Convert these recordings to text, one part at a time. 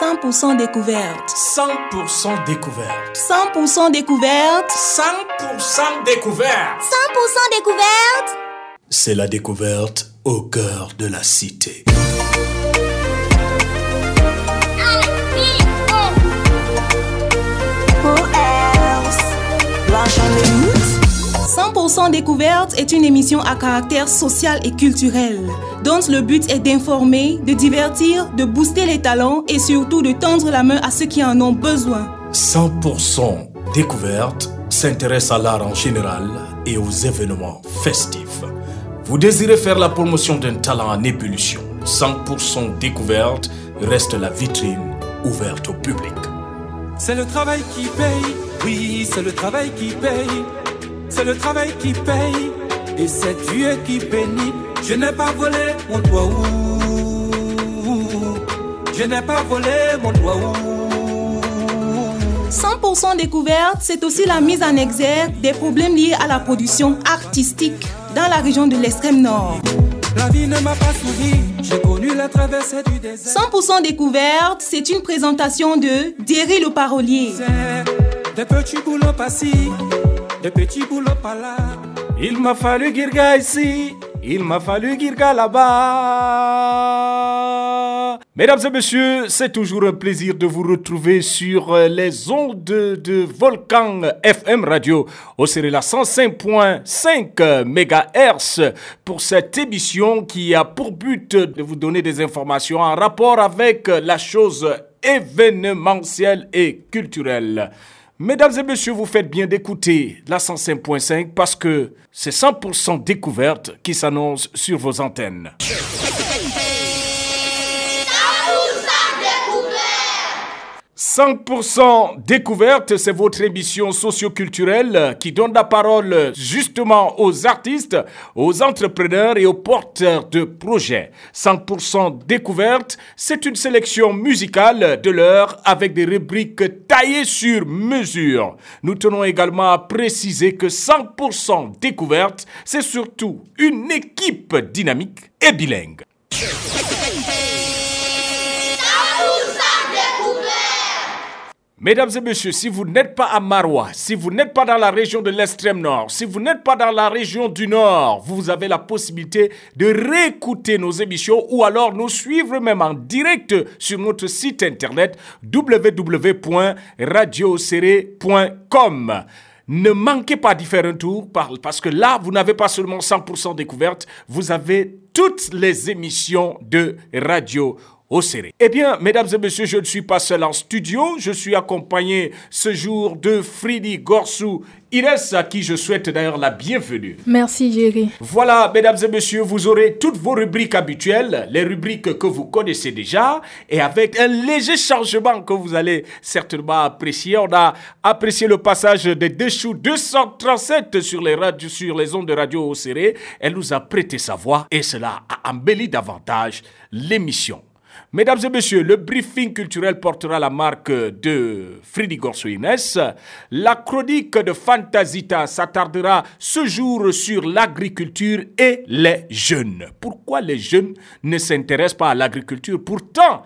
100% découverte. 100% découverte. 100% découverte. 100% découverte. 100% découverte. C'est la découverte au cœur de la cité. « 100% découverte est une émission à caractère social et culturel, dont le but est d'informer, de divertir, de booster les talents et surtout de tendre la main à ceux qui en ont besoin. 100% découverte s'intéresse à l'art en général et aux événements festifs. Vous désirez faire la promotion d'un talent en ébullition. 100% découverte reste la vitrine ouverte au public. C'est le travail qui paye, oui, c'est le travail qui paye. C'est le travail qui paye, et c'est Dieu qui bénit. Je n'ai pas volé mon doigt, je n'ai pas volé mon doigt. 100% découverte, c'est aussi la mise en exergue des problèmes liés à la production artistique dans la région de l'extrême nord. La vie ne m'a pas souri, j'ai connu la traversée du désert. 100% découverte, c'est une présentation de Derry le parolier. Des petits boulots passés, des petits là. Il m'a fallu Girga ici, il m'a fallu Girga là-bas. Mesdames et messieurs, c'est toujours un plaisir de vous retrouver sur les ondes de Volcan FM Radio au la 105.5 MHz pour cette émission qui a pour but de vous donner des informations en rapport avec la chose événementielle et culturelle. Mesdames et messieurs, vous faites bien d'écouter la 105.5 parce que c'est 100% découverte qui s'annonce sur vos antennes. 100% découverte, c'est votre émission socioculturelle qui donne la parole justement aux artistes, aux entrepreneurs et aux porteurs de projets. 100% découverte, c'est une sélection musicale de l'heure avec des rubriques taillées sur mesure. Nous tenons également à préciser que 100% découverte, c'est surtout une équipe dynamique et bilingue. Mesdames et messieurs, si vous n'êtes pas à Marois, si vous n'êtes pas dans la région de l'extrême nord, si vous n'êtes pas dans la région du nord, vous avez la possibilité de réécouter nos émissions ou alors nous suivre même en direct sur notre site internet www.radioserré.com. Ne manquez pas d'y faire un tour parce que là, vous n'avez pas seulement 100% découverte, vous avez toutes les émissions de Radio au Eh bien, mesdames et messieurs, je ne suis pas seul en studio. Je suis accompagné ce jour de Fridi Gorsou Inès, à qui je souhaite d'ailleurs la bienvenue. Merci, Jerry. Voilà, mesdames et messieurs, vous aurez toutes vos rubriques habituelles, les rubriques que vous connaissez déjà, et avec un léger changement que vous allez certainement apprécier. On a apprécié le passage des Déchou 237 sur les, radios, sur les ondes de radio au Elle nous a prêté sa voix et cela a embelli davantage l'émission. Mesdames et messieurs, le briefing culturel portera la marque de Frédéric Inès. La chronique de Fantasita s'attardera ce jour sur l'agriculture et les jeunes. Pourquoi les jeunes ne s'intéressent pas à l'agriculture? Pourtant,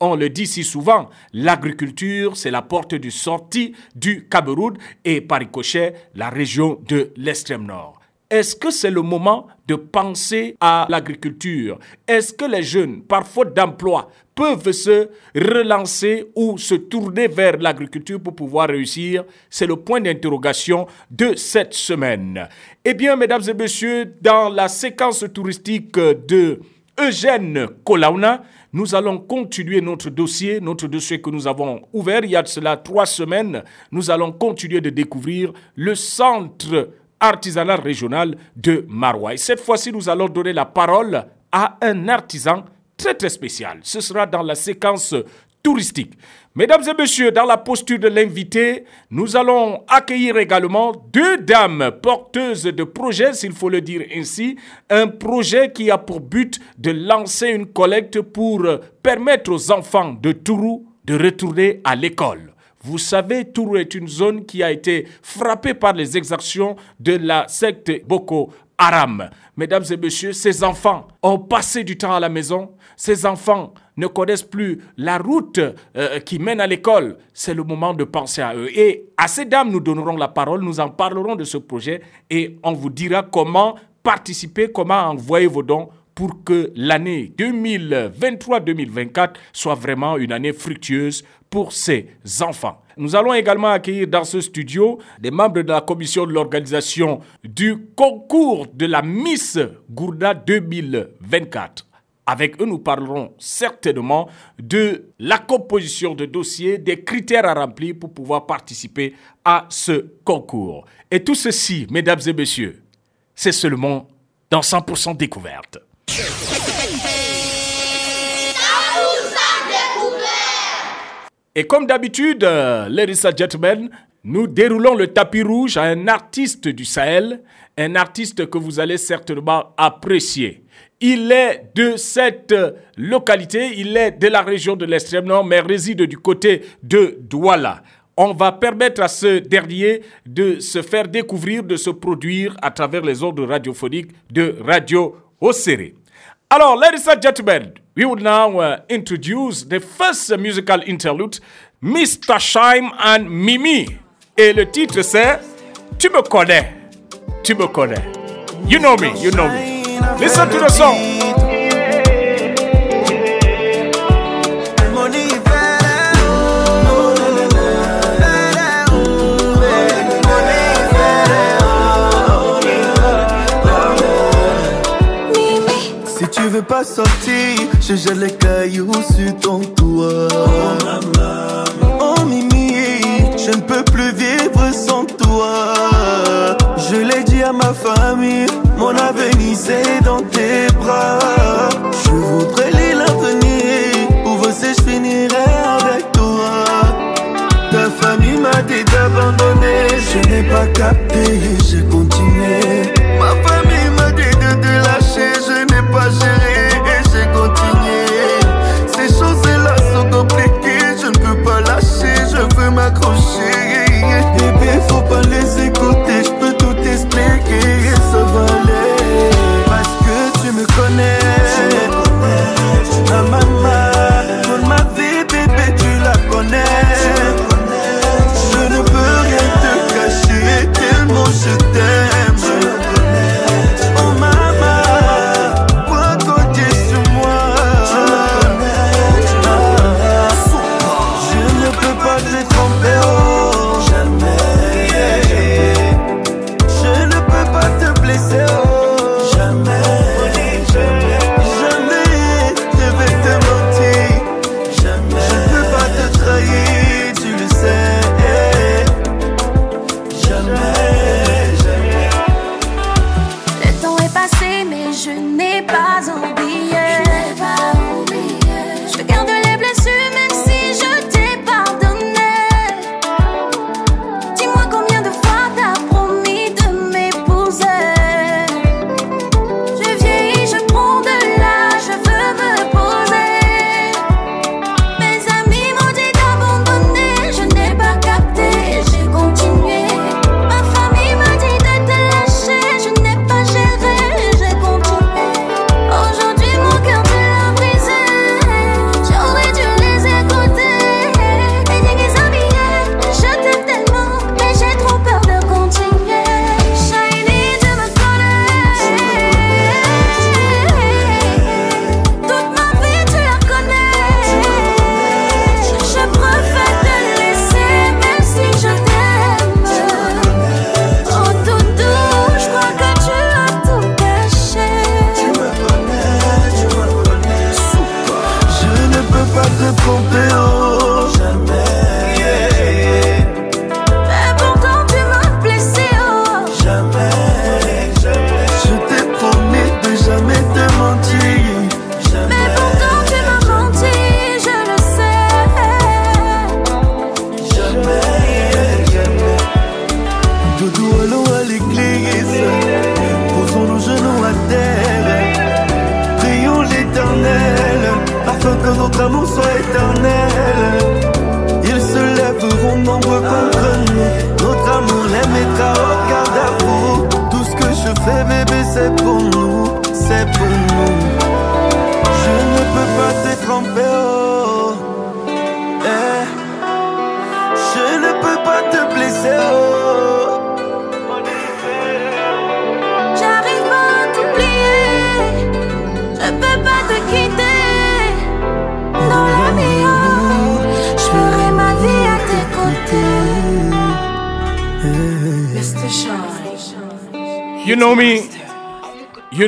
on le dit si souvent, l'agriculture, c'est la porte de sortie du Cameroun et par ricochet, la région de l'extrême nord. Est-ce que c'est le moment de penser à l'agriculture? Est-ce que les jeunes, par faute d'emploi, peuvent se relancer ou se tourner vers l'agriculture pour pouvoir réussir? C'est le point d'interrogation de cette semaine. Eh bien, mesdames et messieurs, dans la séquence touristique de Eugène Kolauna, nous allons continuer notre dossier, notre dossier que nous avons ouvert il y a cela trois semaines. Nous allons continuer de découvrir le centre artisanal régional de Marois. Et cette fois-ci, nous allons donner la parole à un artisan très très spécial. Ce sera dans la séquence touristique. Mesdames et messieurs, dans la posture de l'invité, nous allons accueillir également deux dames porteuses de projets, s'il faut le dire ainsi, un projet qui a pour but de lancer une collecte pour permettre aux enfants de Tourou de retourner à l'école. Vous savez, Tourou est une zone qui a été frappée par les exactions de la secte Boko Haram. Mesdames et messieurs, ces enfants ont passé du temps à la maison. Ces enfants ne connaissent plus la route euh, qui mène à l'école. C'est le moment de penser à eux. Et à ces dames, nous donnerons la parole, nous en parlerons de ce projet et on vous dira comment participer, comment envoyer vos dons pour que l'année 2023-2024 soit vraiment une année fructueuse pour ces enfants. Nous allons également accueillir dans ce studio des membres de la commission de l'organisation du concours de la Miss Gourda 2024. Avec eux, nous parlerons certainement de la composition de dossiers, des critères à remplir pour pouvoir participer à ce concours. Et tout ceci, mesdames et messieurs, c'est seulement dans 100% découverte. Et comme d'habitude, euh, ladies and gentlemen, nous déroulons le tapis rouge à un artiste du Sahel, un artiste que vous allez certainement apprécier. Il est de cette localité, il est de la région de l'extrême nord, mais réside du côté de Douala. On va permettre à ce dernier de se faire découvrir, de se produire à travers les ordres radiophoniques de Radio Osseré. Alors, ladies and gentlemen, we will now uh, introduce the first musical interlude, Mr. Shime and Mimi. Et le titre c'est Tu me connais, tu me connais. You know me, you know me. Listen to the song. Pas sortir, je jette les cailloux sur ton toit. Oh Mimi, je ne peux plus vivre sans toi. Je l'ai dit à ma famille, mon avenir c'est dans tes bras. Je voudrais lire l'avenir, où vous je finirai avec toi? Ta famille m'a dit d'abandonner, je n'ai pas capté, j'ai continué. Ma famille m'a dit de te lâcher, je n'ai pas géré. m'accrocher.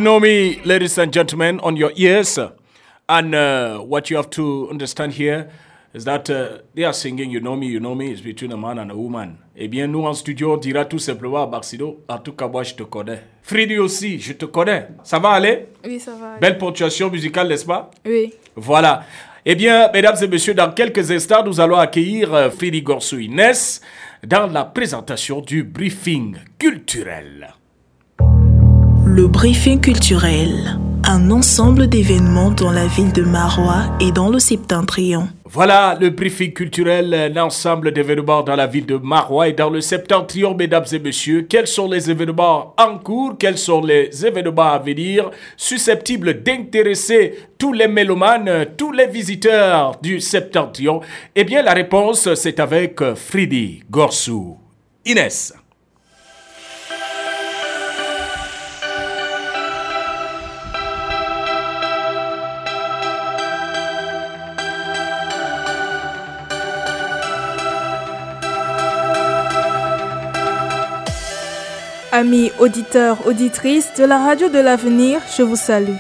You know me, ladies and gentlemen, on your ears. And uh, what you have to understand here is that uh, they are singing You Know Me, You Know Me is between a man and a woman. Eh bien, nous en studio, on dira tout simplement à Baxido, en tout cas, moi, je te connais. Freddy aussi, je te connais. Ça va aller? Oui, ça va. Belle ponctuation musicale, n'est-ce pas? Oui. Voilà. Eh bien, mesdames et messieurs, dans quelques instants, nous allons accueillir euh, Freddy Gorsou Inès dans la présentation du briefing culturel. Le briefing culturel, un ensemble d'événements dans la ville de Marois et dans le septentrion. Voilà le briefing culturel, l'ensemble d'événements dans la ville de Marois et dans le septentrion, mesdames et messieurs. Quels sont les événements en cours? Quels sont les événements à venir? Susceptibles d'intéresser tous les mélomanes, tous les visiteurs du septentrion? Eh bien, la réponse, c'est avec Fridi Gorsou. Inès. Amis auditeurs, auditrices de la radio de l'avenir, je vous salue.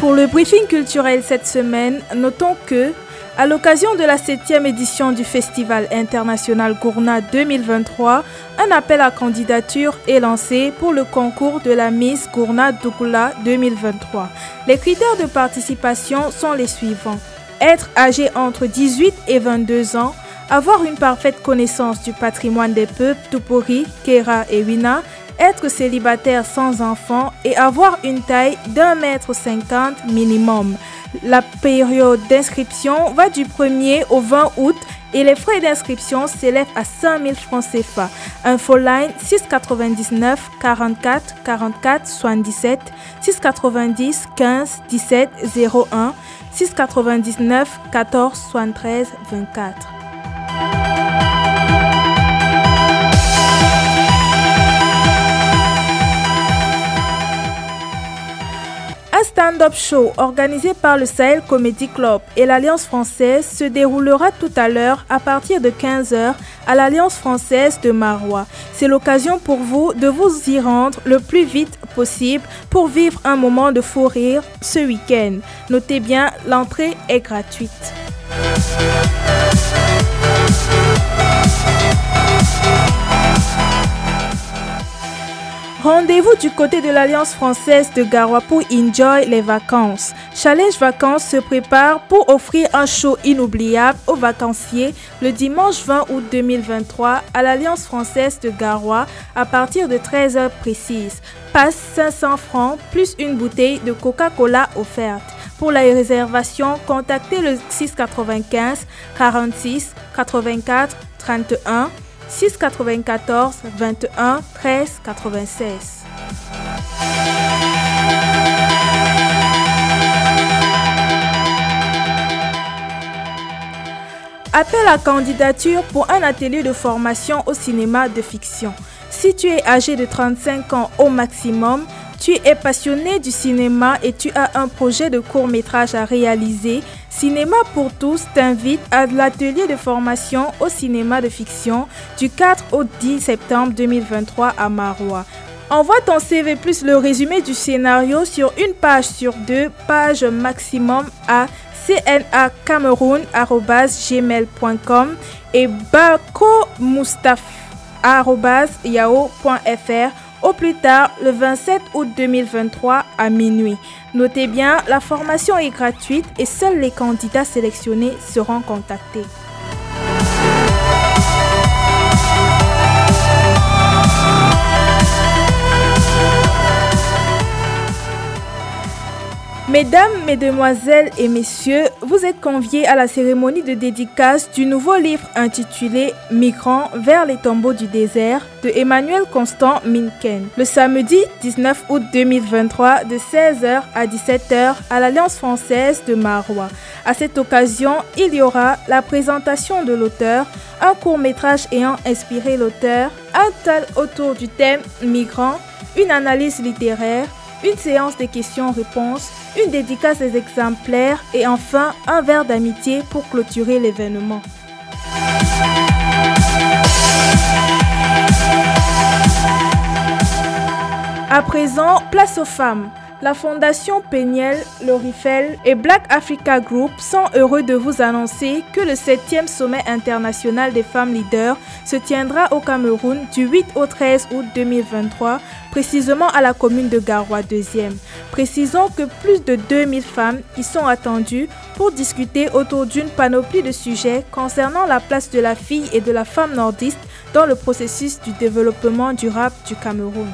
Pour le briefing culturel cette semaine, notons que, à l'occasion de la 7e édition du Festival international Gourna 2023, un appel à candidature est lancé pour le concours de la Miss Gourna Dougoula 2023. Les critères de participation sont les suivants. Être âgé entre 18 et 22 ans, avoir une parfaite connaissance du patrimoine des peuples Tupori, Kera et Wina, être célibataire sans enfant et avoir une taille d'un mètre cinquante minimum. La période d'inscription va du 1er au 20 août et les frais d'inscription s'élèvent à 5000 francs CFA. Infoline 699 44 44 77 690 15 17 01 699 14 73 24. Un stand-up show organisé par le Sahel Comedy Club et l'Alliance française se déroulera tout à l'heure à partir de 15h à l'Alliance française de Marois. C'est l'occasion pour vous de vous y rendre le plus vite possible pour vivre un moment de fou rire ce week-end. Notez bien, l'entrée est gratuite. Rendez-vous du côté de l'Alliance française de Garoua pour enjoy les vacances. Challenge Vacances se prépare pour offrir un show inoubliable aux vacanciers le dimanche 20 août 2023 à l'Alliance française de Garoua à partir de 13h précises. Passe 500 francs plus une bouteille de Coca-Cola offerte. Pour la réservation, contactez le 695 46 84 31 694 21 13 96. Appel à candidature pour un atelier de formation au cinéma de fiction. Si tu es âgé de 35 ans au maximum, tu es passionné du cinéma et tu as un projet de court métrage à réaliser, Cinéma pour tous t'invite à l'atelier de formation au cinéma de fiction du 4 au 10 septembre 2023 à Marois. Envoie ton CV plus le résumé du scénario sur une page sur deux pages maximum à cnacameroun.gmail.com et bakomoustaf.yahoo.fr au plus tard le 27 août 2023 à minuit. Notez bien, la formation est gratuite et seuls les candidats sélectionnés seront contactés. Mesdames, Mesdemoiselles et Messieurs, vous êtes conviés à la cérémonie de dédicace du nouveau livre intitulé Migrants vers les tombeaux du désert de Emmanuel Constant Minken. Le samedi 19 août 2023 de 16h à 17h à l'Alliance française de Marois. À cette occasion, il y aura la présentation de l'auteur, un court métrage ayant inspiré l'auteur, un tal autour du thème Migrants, une analyse littéraire, une séance de questions-réponses, une dédicace des exemplaires et enfin un verre d'amitié pour clôturer l'événement. À présent, place aux femmes. La Fondation Peniel, Lorifel et Black Africa Group sont heureux de vous annoncer que le 7e sommet international des femmes leaders se tiendra au Cameroun du 8 au 13 août 2023, précisément à la commune de Garoua 2e. Précisons que plus de 2000 femmes y sont attendues pour discuter autour d'une panoplie de sujets concernant la place de la fille et de la femme nordiste dans le processus du développement durable du Cameroun.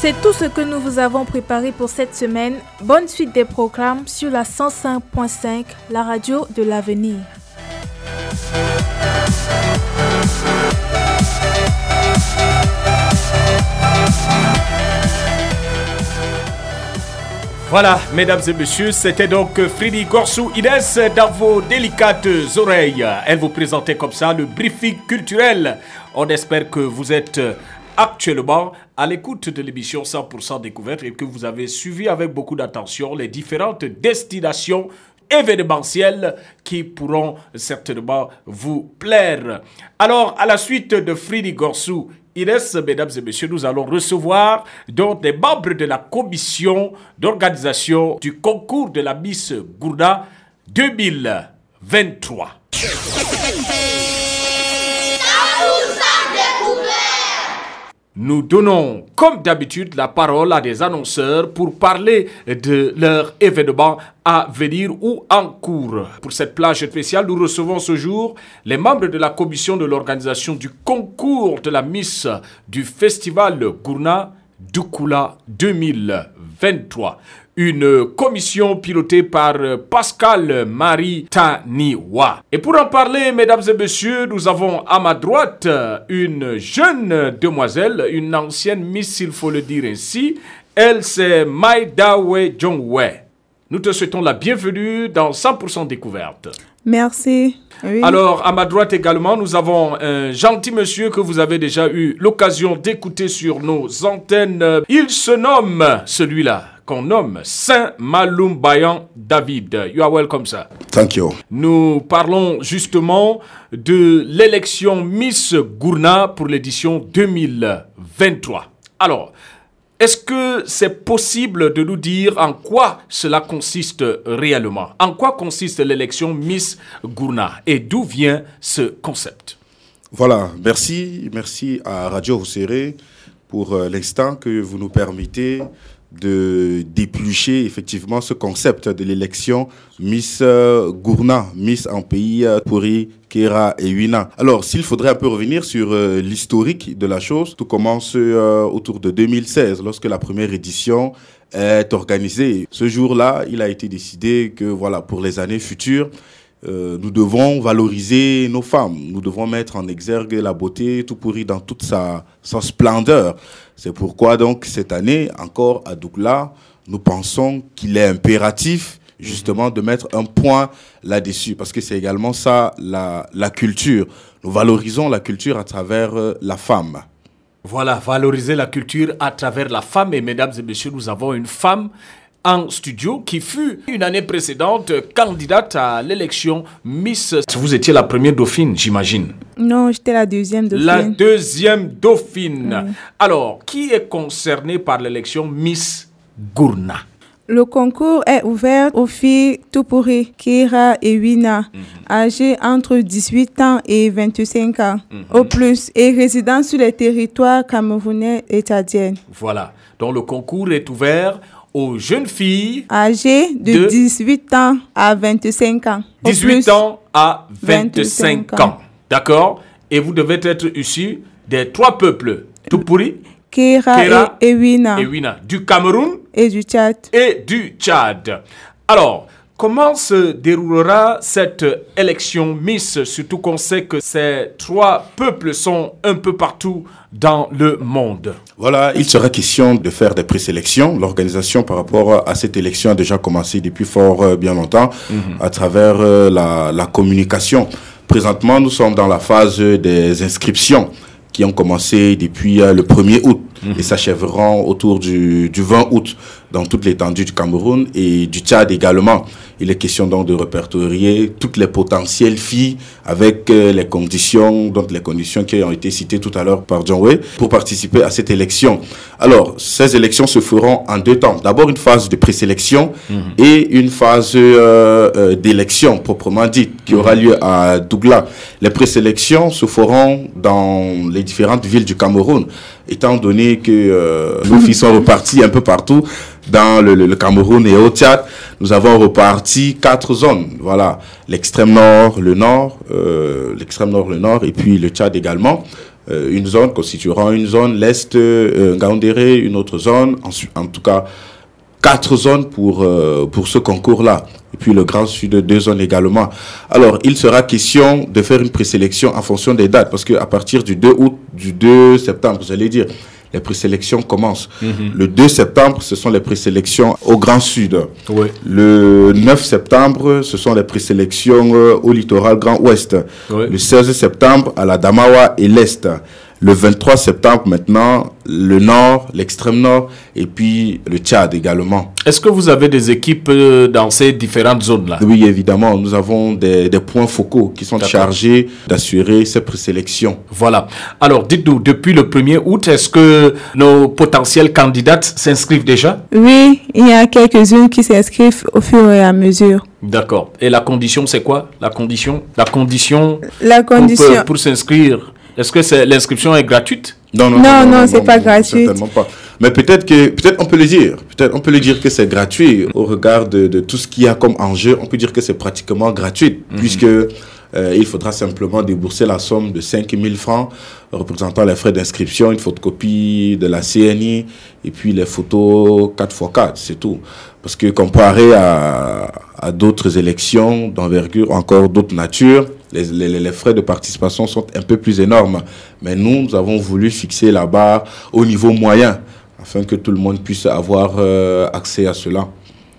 C'est tout ce que nous vous avons préparé pour cette semaine. Bonne suite des programmes sur la 105.5, la radio de l'avenir. Voilà, mesdames et messieurs, c'était donc Freddy Gorsou Inès dans vos délicates oreilles. Elle vous présentait comme ça le briefing culturel. On espère que vous êtes actuellement à l'écoute de l'émission 100% découverte et que vous avez suivi avec beaucoup d'attention les différentes destinations événementielles qui pourront certainement vous plaire. Alors, à la suite de Freddy Gorsou Inès, mesdames et messieurs, nous allons recevoir donc des membres de la commission d'organisation du concours de la Miss Gourda 2023. Nous donnons, comme d'habitude, la parole à des annonceurs pour parler de leur événement à venir ou en cours. Pour cette plage spéciale, nous recevons ce jour les membres de la commission de l'organisation du concours de la Miss du festival Gourna Dukula 2023 une commission pilotée par Pascal Marie Taniwa. Et pour en parler, mesdames et messieurs, nous avons à ma droite une jeune demoiselle, une ancienne Miss, il faut le dire ainsi. Elle, c'est Maidawe Jongwe. Nous te souhaitons la bienvenue dans 100% Découverte. Merci. Oui. Alors, à ma droite également, nous avons un gentil monsieur que vous avez déjà eu l'occasion d'écouter sur nos antennes. Il se nomme, celui-là, qu'on nomme Saint Maloum Bayan David. You are welcome, sir. Thank you. Nous parlons justement de l'élection Miss Gourna pour l'édition 2023. Alors, est-ce que c'est possible de nous dire en quoi cela consiste réellement? En quoi consiste l'élection Miss Gourna? Et d'où vient ce concept? Voilà, merci, merci à Radio Rousseré pour euh, l'instant que vous nous permettez de déplucher effectivement ce concept de l'élection Miss euh, Gourna, Miss en pays euh, Pourri, Kera et Huina. Alors, s'il faudrait un peu revenir sur euh, l'historique de la chose, tout commence autour de 2016, lorsque la première édition est organisée. Ce jour-là, il a été décidé que, voilà, pour les années futures, euh, nous devons valoriser nos femmes. Nous devons mettre en exergue la beauté tout pourri dans toute sa, splendeur. C'est pourquoi donc cette année, encore à Douglas, nous pensons qu'il est impératif justement de mettre un point là-dessus, parce que c'est également ça la, la culture. Nous valorisons la culture à travers euh, la femme. Voilà, valoriser la culture à travers la femme. Et mesdames et messieurs, nous avons une femme en studio qui fut une année précédente candidate à l'élection Miss. Vous étiez la première dauphine, j'imagine. Non, j'étais la deuxième de La deuxième dauphine. Alors, qui est concerné par l'élection Miss Gourna? Le concours est ouvert aux filles Tupuri, Kira et Wina, âgées entre 18 ans et 25 ans au plus et résidant sur les territoires camerounais et tchadiens. Voilà. Donc le concours est ouvert aux jeunes filles Âgées de, De- 18 ans à 25 ans. au 18 plus. ans à 25 25 ans. ans. D'accord? Et vous devez être issus des trois peuples Tupuri, Kera, Kera et Ewina et Wina, du Cameroun et du Tchad. et du Tchad. Alors, comment se déroulera cette élection Miss, surtout qu'on sait que ces trois peuples sont un peu partout dans le monde. Voilà, il sera question de faire des présélections. L'organisation par rapport à cette élection a déjà commencé depuis fort euh, bien longtemps à travers euh, la, la communication. Présentement, nous sommes dans la phase des inscriptions qui ont commencé depuis euh, le 1er août et s'achèveront autour du, du 20 août dans toute l'étendue du Cameroun et du Tchad également. Il est question donc de répertorier toutes les potentielles filles avec euh, les conditions, donc les conditions qui ont été citées tout à l'heure par John Way pour participer à cette élection. Alors, ces élections se feront en deux temps. D'abord une phase de présélection et une phase euh, euh, d'élection proprement dite qui aura lieu à Douglas. Les présélections se feront dans les différentes villes du Cameroun, étant donné que euh, nos filles sont reparties un peu partout dans le, Cameroun et au Tchad. Nous avons reparti quatre zones. Voilà, l'extrême nord, le nord, euh, l'extrême nord, le nord, et puis le Tchad également. Euh, une zone constituera une zone, l'est, euh, une autre zone, en tout cas quatre zones pour, euh, pour ce concours-là. Et puis le Grand Sud, deux zones également. Alors, il sera question de faire une présélection en fonction des dates, parce qu'à partir du 2 août, du 2 septembre, j'allais dire, les présélections commencent. Le 2 septembre, ce sont les présélections au Grand Sud. Oui. Le 9 septembre, ce sont les présélections euh, au littoral Grand Ouest. Oui. Le 16 septembre, à la Damawa et l'Est. Le 23 septembre, maintenant, le Nord, l'extrême Nord, et puis le Tchad également. Est-ce que vous avez des équipes euh, dans ces différentes zones-là? Oui, évidemment, nous avons des, des points focaux qui sont chargés d'assurer ces présélections. Voilà. Alors, dites-nous, depuis le 1er août, est-ce que nos potentielles candidates s'inscrivent déjà? Oui, il y a quelques-unes qui s'inscrivent au fur et à mesure. D'accord. Et la condition, c'est quoi? La condition? La condition La pour, condition, pour s'inscrire, est-ce que c'est, l'inscription est gratuite? Non, Non, non, c'est pas gratuit. Certainement pas. Mais peut-être que, peut-être on peut le dire. Peut-être on peut le dire que c'est gratuit au regard de, de tout ce qu'il y a comme enjeu. On peut dire que c'est pratiquement gratuit puisque euh, il faudra simplement débourser la somme de 5 000 francs représentant les frais d'inscription, une photocopie de la CNI et puis les photos 4x4, c'est tout. Parce que comparé à, à d'autres élections d'envergure, encore d'autres natures, les, les, les frais de participation sont un peu plus énormes. Mais nous, nous avons voulu fixer la barre au niveau moyen afin que tout le monde puisse avoir euh, accès à cela.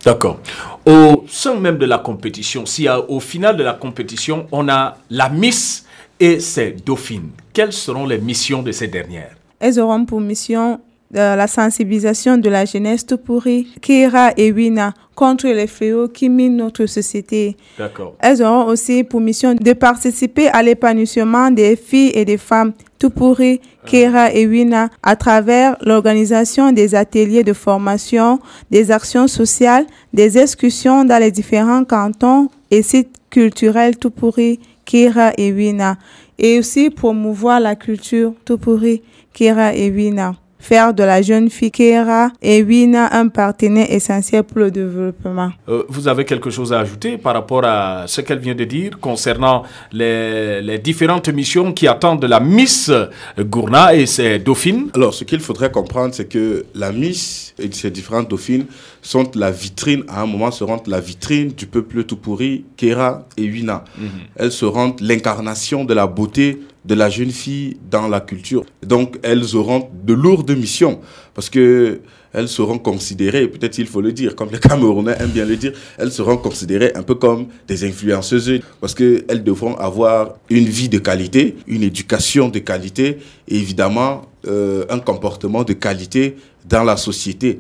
D'accord. Au sein même de la compétition, si à- au final de la compétition, on a la Miss et ses dauphines, quelles seront les missions de ces dernières? Elles auront pour mission euh, la sensibilisation de la jeunesse tout pourri, Kira et Wina, contre les fléaux qui minent notre société. D'accord. Elles auront aussi pour mission de participer à l'épanouissement des filles et des femmes tout pourri, Kera et Wina, à travers l'organisation des ateliers de formation, des actions sociales, des excursions dans les différents cantons et sites culturels tout pourri, Kera et Wina, et aussi promouvoir la culture tout pourri, Kera et Wina. Faire de la jeune fille Kera et Wina un partenaire essentiel pour le développement. Euh, vous avez quelque chose à ajouter par rapport à ce qu'elle vient de dire concernant les, les différentes missions qui attendent de la Miss Gourna et ses dauphines? Alors, ce qu'il faudrait comprendre, c'est que la Miss et ses différentes dauphines sont la vitrine, à un moment, seront la vitrine du peuple tout pourri, Kera et Wina. Elles seront l'incarnation de la beauté de la jeune fille dans la culture. Donc, elles auront de lourdes missions parce que elles seront considérées, peut-être il faut le dire, comme les Camerounais aiment bien le dire, elles seront considérées un peu comme des influenceuses parce qu'elles devront avoir une vie de qualité, une éducation de qualité et évidemment euh, un comportement de qualité dans la société.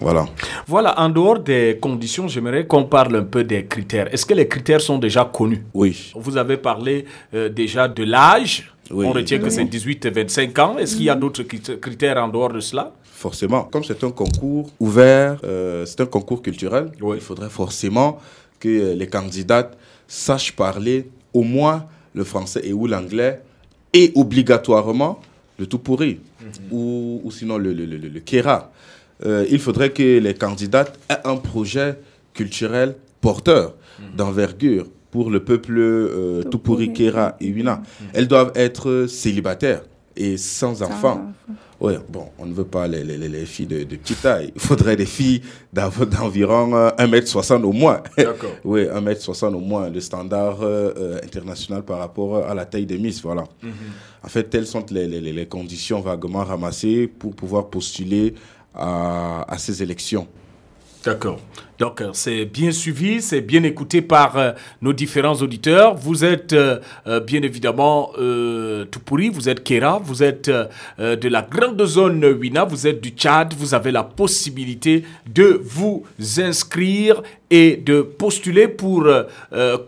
Voilà. Voilà, en dehors des conditions, j'aimerais qu'on parle un peu des critères. Est-ce que les critères sont déjà connus? Oui. Vous avez parlé euh, déjà de l'âge. Oui. On retient que c'est 18 et 25 ans. Est-ce qu'il y a d'autres crit- critères en dehors de cela? Forcément, comme c'est un concours ouvert, euh, c'est un concours culturel, Oui. il faudrait forcément que euh, les candidates sachent parler au moins le français et ou l'anglais et obligatoirement le tout pourri ou, ou sinon le, le, le, le- le Kera. Euh, il faudrait que les candidates aient un projet culturel porteur d'envergure pour le peuple euh, Kera et Wina. Elles doivent être célibataires et sans enfants. Oui, bon, on ne veut pas les, les, les filles de, de, petite taille. Il faudrait des filles d'environ 1m60 au moins. D'accord. oui, 1m60 au moins, le standard euh, international par rapport à la taille des Miss. Voilà. Mhm. En fait, telles sont les, les, les, conditions vaguement ramassées pour pouvoir postuler à, à ces élections. D'accord. Donc, euh, c'est bien suivi, c'est bien écouté par euh, nos différents auditeurs. Vous êtes euh, bien évidemment Tupuri, vous êtes Kera, vous êtes de la grande zone Wina, vous êtes du Tchad. Vous avez la possibilité de vous inscrire et de postuler pour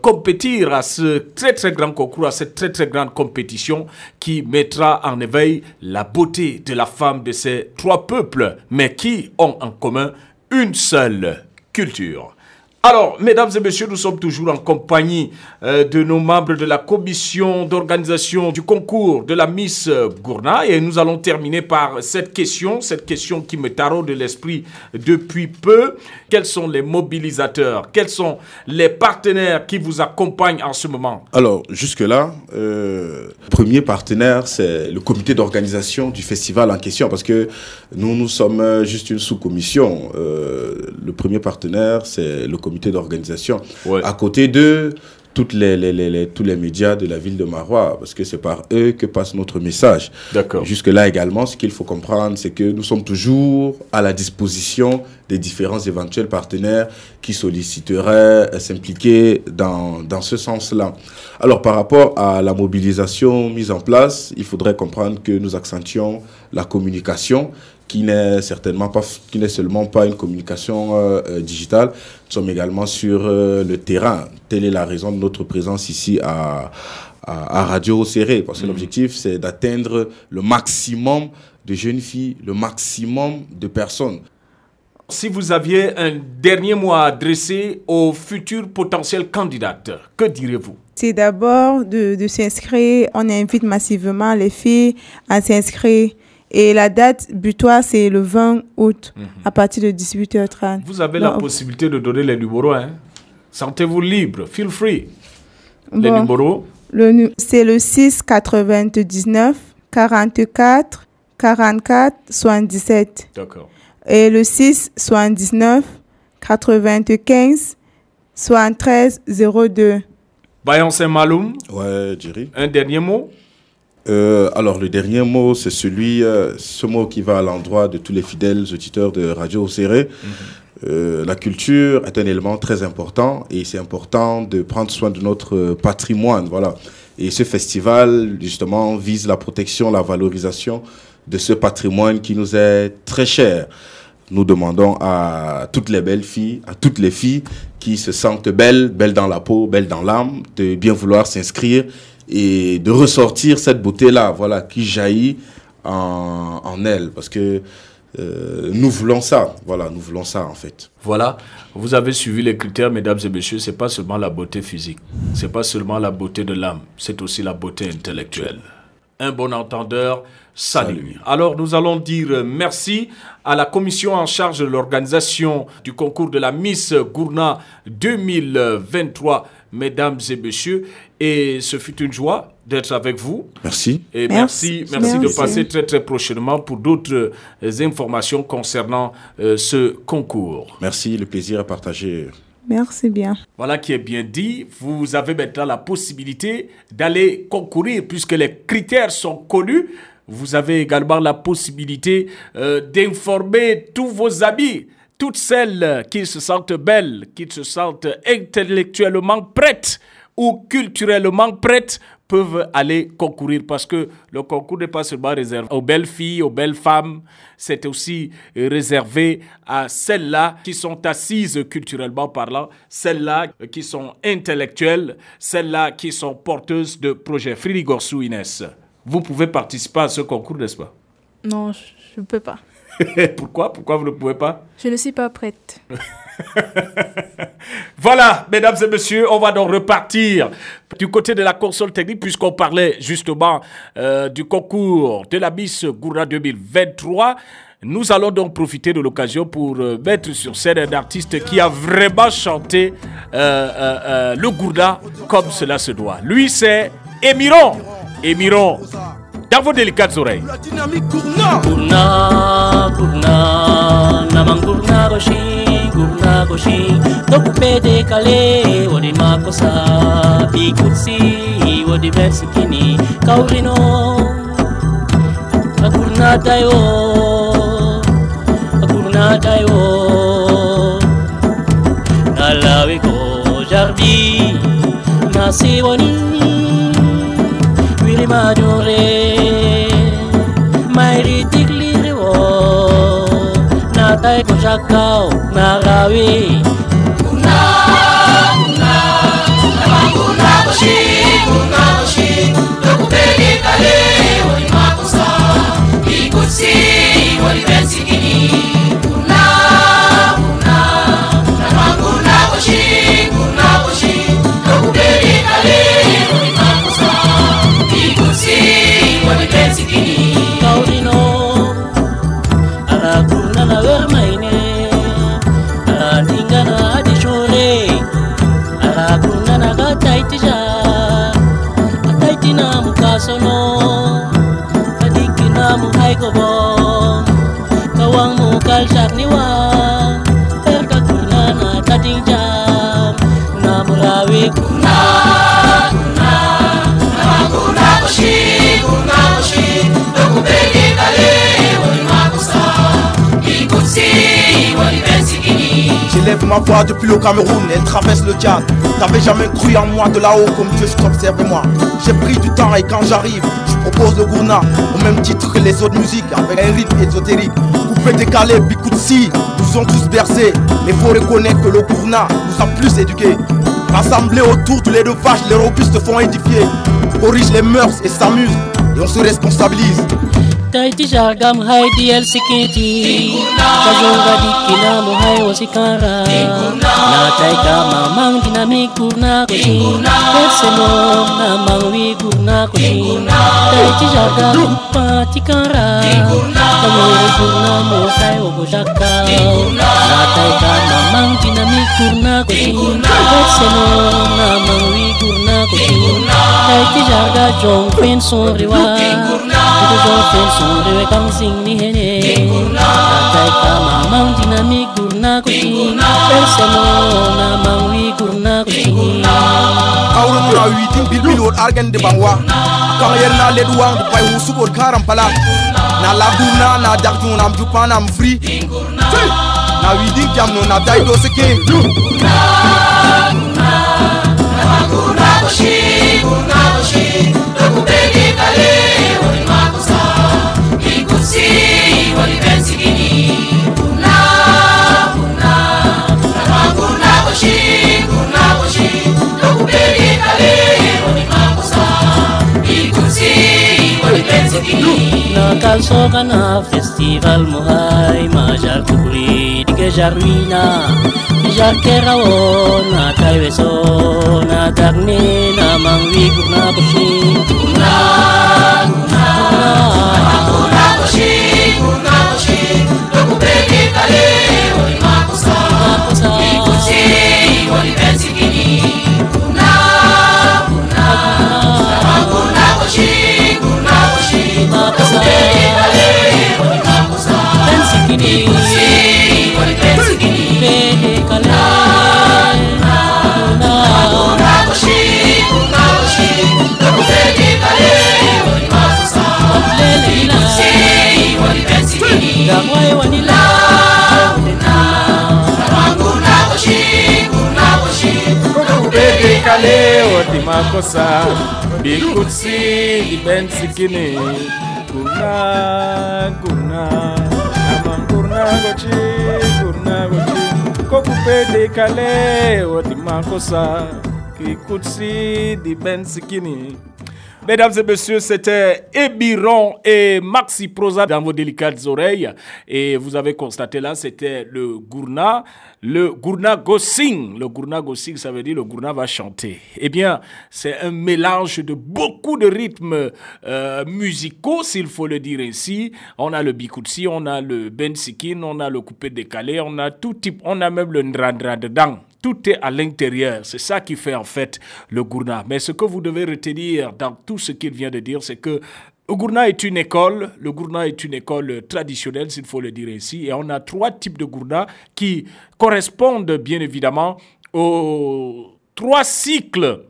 compétir à ce très très grand concours, à cette très très grande compétition qui mettra en éveil la beauté de la femme de ces trois peuples, mais qui ont en commun une seule culture. Alors, mesdames et messieurs, nous sommes toujours en compagnie euh, de nos membres de la commission d'organisation du concours de la Miss Gourna et nous allons terminer par cette question, cette question qui me taraude de l'esprit depuis peu. Quels sont les mobilisateurs? Quels sont les partenaires qui vous accompagnent en ce moment? Alors, jusque-là, euh, premier partenaire, c'est le comité d'organisation du festival en question parce que nous, nous sommes juste une sous-commission. Euh, le premier partenaire, c'est le comité d'organisation. Ouais. À côté de toutes les, les, les, les, tous les médias de la ville de Marois, parce que c'est par eux que passe notre message. D'accord. Jusque-là également, ce qu'il faut comprendre, c'est que nous sommes toujours à la disposition des différents éventuels partenaires qui solliciteraient euh, s'impliquer dans, dans ce sens-là. Alors, par rapport à la mobilisation mise en place, il faudrait comprendre que nous accentuons la communication qui n'est certainement pas, qui n'est seulement pas une communication euh, euh, digitale. Nous sommes également sur euh, le terrain. Telle est la raison de notre présence ici à, à, à Radio Serré, parce que Mhm. l'objectif, c'est d'atteindre le maximum de jeunes filles, le maximum de personnes. Si vous aviez un dernier mot à adresser aux futurs potentiels candidates, que direz-vous? C'est d'abord de, de s'inscrire. On invite massivement les filles à s'inscrire. Et la date butoir, c'est le 20 août, à partir de 18h30. Vous avez la possibilité de donner les numéros. Hein? Sentez-vous libre, feel free. Les bon, numéros le C'est le 6 99 44 44 77. D'accord. Et le 6 79 95 73 02. Bayon Saint-Maloum, Ouais, Jerry. un dernier mot Euh, alors, le dernier mot, c'est celui, euh, ce mot qui va à l'endroit de tous les fidèles auditeurs de Radio Serré. Euh, la culture est un élément très important et c'est important de prendre soin de notre patrimoine. Voilà. Et ce festival, justement, vise la protection, la valorisation de ce patrimoine qui nous est très cher. Nous demandons à toutes les belles filles, à toutes les filles qui se sentent belles, belles dans la peau, belles dans l'âme, de bien vouloir s'inscrire et de ressortir cette beauté-là, voilà, qui jaillit en, en elles. Parce que euh, nous voulons ça, voilà, nous voulons ça en fait. Voilà, vous avez suivi les critères, mesdames et messieurs. C'est pas seulement la beauté physique, c'est pas seulement la beauté de l'âme, c'est aussi la beauté intellectuelle. Un bon entendeur, salut. Alors nous allons dire merci à la commission en charge de l'organisation du concours de la Miss Gourna 2023, mesdames et messieurs. Et ce fut une joie d'être avec vous. Merci. Et merci, Merci. merci, de passer très très prochainement pour d'autres euh, informations concernant euh, ce concours. Merci, le plaisir à partager. Merci bien. Voilà qui est bien dit. Vous avez maintenant la possibilité d'aller concourir puisque les critères sont connus. Vous avez également la possibilité euh, d'informer tous vos amis, toutes celles qui se sentent belles, qui se sentent intellectuellement prêtes ou culturellement prêtes peuvent aller concourir parce que le concours n'est pas seulement réservé aux belles filles, aux belles femmes, c'est aussi réservé à celles-là qui sont assises culturellement parlant, celles-là qui sont intellectuelles, celles-là qui sont porteuses de projets. Fridi Gorsou Inès, vous pouvez participer à ce concours, n'est-ce pas? Non, je ne peux pas. Pourquoi? Pourquoi vous ne pouvez pas? Je ne suis pas prête. Voilà, mesdames et messieurs, on va donc repartir du côté de la console technique puisqu'on parlait justement euh, du concours de la Miss Goura 2023. Nous allons donc profiter de l'occasion pour euh, mettre sur scène un artiste qui a vraiment chanté euh, le Gourda comme cela se doit. Lui, c'est Émiron. Émiron, dans vos délicates oreilles. koshi tokupete kale wodi makosa pikutsi wodi mesikini kaurino. Akurnatayo akurnatayo nalawiko jardi nasiboni wirimadure Com jacal na rawi Una, una Leva una boshi, una boshi Doku pege kale, wali makosa Ikutsi, wali bensikini J'élève ma voix depuis le Cameroun, elle traverse le Tchad. T'avais jamais cru en moi de là-haut comme Dieu t'observe moi. J'ai pris du temps et quand j'arrive, je propose le gourna au même titre que les autres musiques avec un rythme ésotérique. Coupé décalé, Bikoutsi, nous ont tous bercés. Mais faut reconnaître que le gourna nous a plus éduqués. Rassemblés autour de vache, les robustes font édifier. Corrige les mœurs et s'amusent et on se responsabilise. Tai de jargam hai diel sikiti. Kajunga dikina mo hai sicara, na tai ka mamang dinamik kurna kusi persemo na de kurna kusi taiti jargam patikara kamuri kurna mo hai obojaka na tai ka mamang dinamik kurna kusi persemo na mangwi kurna Tai de jarga jong pen sonriwa Tudo sofrer sobre tam sing ni hene Kingurna Kai kama mang dinami gurna ko sing Barcelona mang wi gurna ko sing Awrum na wi tin bil bil argan de bangwa Kang yer na led wang de pai husu bor karam pala Na la gurna na dak jun am jupan am free Kingurna Na wi din jam no na dai do seke Gurna Gurna Gurna curna sing Gurna ko sing Ko pedi kale na festival muhay Majar kukuli di ke jarwina Jar kerawo na kaiweso Na dagne na mangwi na bushi Na na na Chico, Nato Chico, Toco Pepe, Calê, Olimar, Costa, Nicotinho. leo timakosa bikutsi libensikini kurna kurna aman kurna gochi kurna gochi kokupeleka leo timakosa kikutsi libensikini Mesdames et messieurs, c'était Ebiron et Maxi Prosa dans vos délicates oreilles. Et vous avez constaté là, c'était le Gourna, le Gourna Gossing. Le Gourna Gossing, ça veut dire le Gourna va chanter. Eh bien, c'est un mélange de beaucoup de rythmes euh, musicaux, s'il faut le dire ainsi. On a le Bikoutsi, on a le Bensikin, on a le coupé décalé, on a tout type, on a même le Ndrandra dedans. Tout est à l'intérieur. C'est ça qui fait en fait le gourna. Mais ce que vous devez retenir dans tout ce qu'il vient de dire, c'est que Le gourna est une école, le gourna est une école traditionnelle, s'il faut le dire ainsi, et on a trois types de gourna qui correspondent bien évidemment aux trois cycles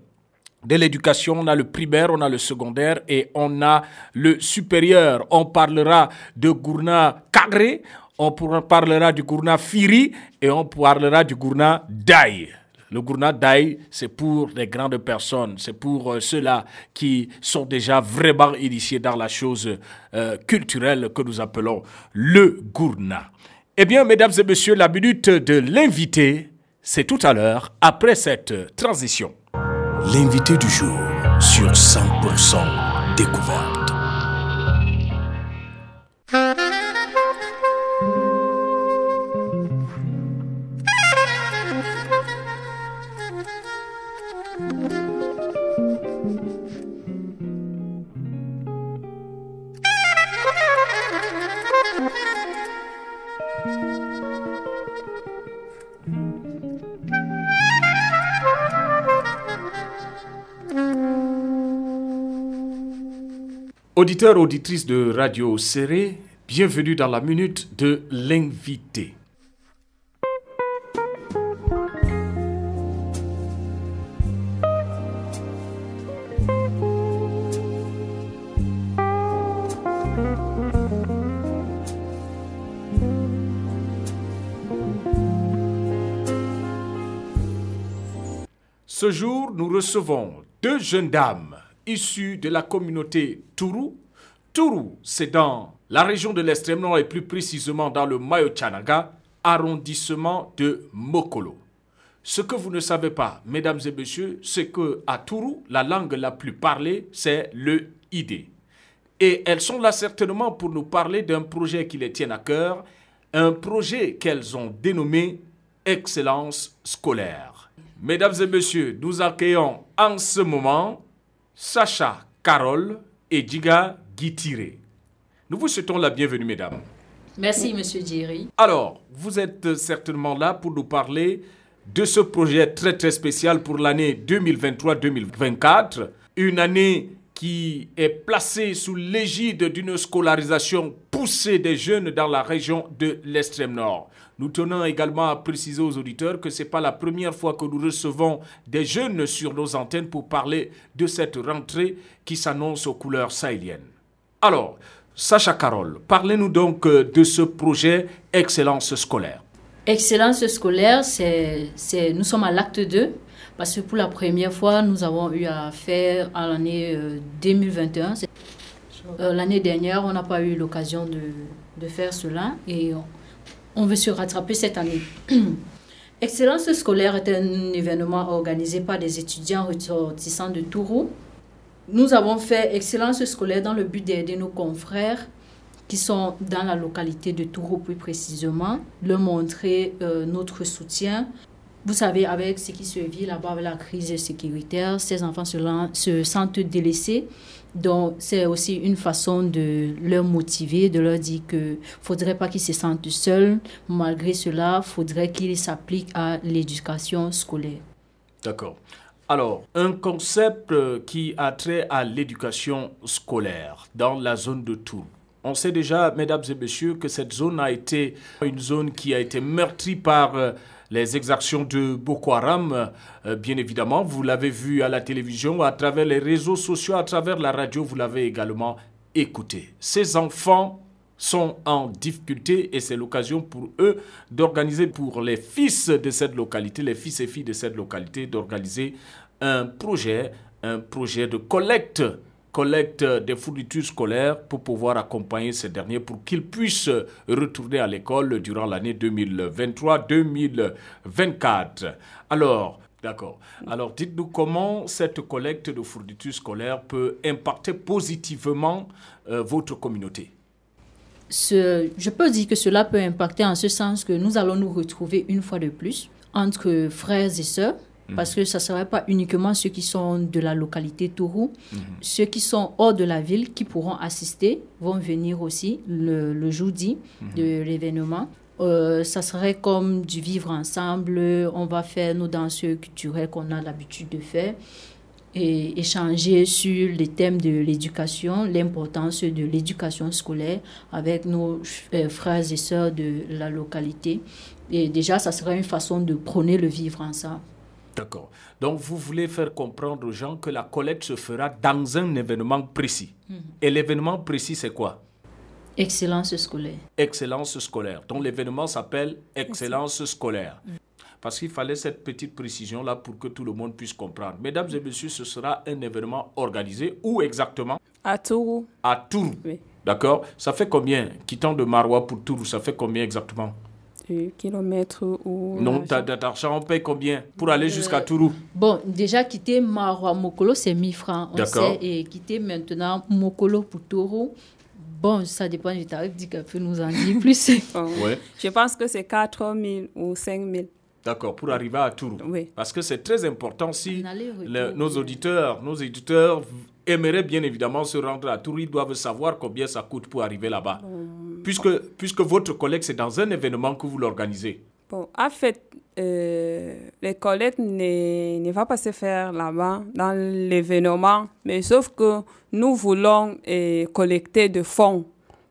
de l'éducation. On a le primaire, on a le secondaire et on a le supérieur. On parlera de gourna carré, on parlera du gourna firi et on parlera du gourna daï. Le gourna Dai, c'est pour les grandes personnes, c'est pour euh, ceux-là qui sont déjà vraiment initiés dans la chose euh, culturelle que nous appelons le gourna. Eh bien, mesdames et messieurs, la minute de l'invité, c'est tout à l'heure, après cette transition. L'invité du jour sur 100% découverte. Auditeurs, auditrices de Radio Serré, bienvenue dans la minute de l'invité. Ce jour, nous recevons deux jeunes dames issus de la communauté Tourou. Tourou, c'est dans la région de l'extrême nord et plus précisément dans le Mayo-Chanaga, arrondissement de Mokolo. Ce que vous ne savez pas, mesdames et messieurs, c'est que à Tourou, la langue la plus parlée, c'est le ID. Et elles sont là certainement pour nous parler d'un projet qui les tient à cœur, un projet qu'elles ont dénommé Excellence scolaire. Mesdames et messieurs, nous accueillons en ce moment Sacha Carole et Diga Guitire. Nous vous souhaitons la bienvenue, mesdames. Merci, monsieur Jerry. Alors, vous êtes certainement là pour nous parler de ce projet très très spécial pour l'année 2023-2024. Une année qui est placée sous l'égide d'une scolarisation poussée des jeunes dans la région de l'extrême nord. Nous tenons également à préciser aux auditeurs que ce n'est pas la première fois que nous recevons des jeunes sur nos antennes pour parler de cette rentrée qui s'annonce aux couleurs sahéliennes. Alors, Sacha Carole, parlez-nous donc euh, de ce projet Excellence scolaire. Excellence scolaire, c'est, nous sommes à l'acte 2 parce que pour la première fois, nous avons eu à faire à l'année 2021. Euh, euh, l'année dernière, on n'a pas eu l'occasion de, de faire cela et on veut se rattraper cette année. Excellence scolaire est un événement organisé par des étudiants ressortissants de Tourou. Nous avons fait Excellence scolaire dans le but d'aider nos confrères qui sont dans la localité de Tourou plus précisément, leur montrer euh, notre soutien. Vous savez, avec ce qui se vit là-bas, avec la crise sécuritaire, ces enfants se, se sentent délaissés. Donc, c'est aussi une façon de leur motiver, de leur dire que faudrait pas qu'ils se sentent seuls. Malgré cela, faudrait qu'ils s'appliquent à l'éducation scolaire. D'accord. Alors, un concept euh, qui a trait à l'éducation scolaire dans la zone de Tours. On sait déjà, mesdames et messieurs, que cette zone a été une zone qui a été meurtrie par euh, les exactions de Boko Haram, euh, bien évidemment. Vous l'avez vu à la télévision, à travers les réseaux sociaux, à travers la radio, vous l'avez également écouté. Ces enfants sont en difficulté et c'est l'occasion pour eux d'organiser pour les fils de cette localité, les fils et filles de cette localité, d'organiser un projet, un projet de collecte collecte des fournitures scolaires pour pouvoir accompagner ces derniers pour qu'ils puissent retourner à l'école durant l'année 2023-2024. Alors, D'accord. Alors, dites-nous comment cette collecte de fournitures scolaires peut impacter positivement euh, votre communauté? Je peux dire que cela peut impacter en ce sens que nous allons nous retrouver une fois de plus entre frères et sœurs Mhm. parce que ça ne serait pas uniquement ceux qui sont de la localité Tourou. Mhm. Ceux qui sont hors de la ville, qui pourront assister, vont venir aussi le, le jeudi mhm. de l'événement. Euh, ça serait comme du vivre ensemble. On va faire nos danses culturelles qu'on a l'habitude de faire. et échanger sur les thèmes de l'éducation, l'importance de l'éducation scolaire avec nos euh, frères et sœurs de la localité. Et déjà, ça serait une façon de prôner le vivre ensemble. D'accord. Donc, vous voulez faire comprendre aux gens que la collecte se fera dans un événement précis. Mhm. Et l'événement précis, c'est quoi? Excellence scolaire. Excellence scolaire. Donc, l'événement s'appelle Excellence scolaire. Parce qu'il fallait cette petite précision-là pour que tout le monde puisse comprendre. Mesdames et messieurs, ce sera un événement organisé. Où exactement? À Tourou. À Tourou. Oui. D'accord Ça fait combien? Quittant de Marois pour Tourou, ça fait combien exactement? Du kilomètre ou. Non, t'as- t'as- d'argent, on paye combien Pour aller jusqu'à Tourou? Bon, déjà quitter Marois Mokolo, c'est 1000 francs. On sait. Et quitter maintenant Mokolo pour Toro, bon, ça dépend du tarif. Dit qu'elle peut nous en dire plus. Ouais. Je pense que c'est 4 000 ou 5 000. D'accord, pour arriver à Tourou. Oui. Parce que c'est très important si le- nos auditeurs, nos éditeurs aimeraient bien évidemment se rendre à Tourou, ils doivent savoir combien ça coûte pour arriver là-bas. Puisque, puisque votre collègue, c'est dans un événement que vous l'organisez. Bon, en fait, euh, les collectes ne, ne va pas se faire là-bas, dans l'événement, mais sauf que nous voulons euh, collecter des fonds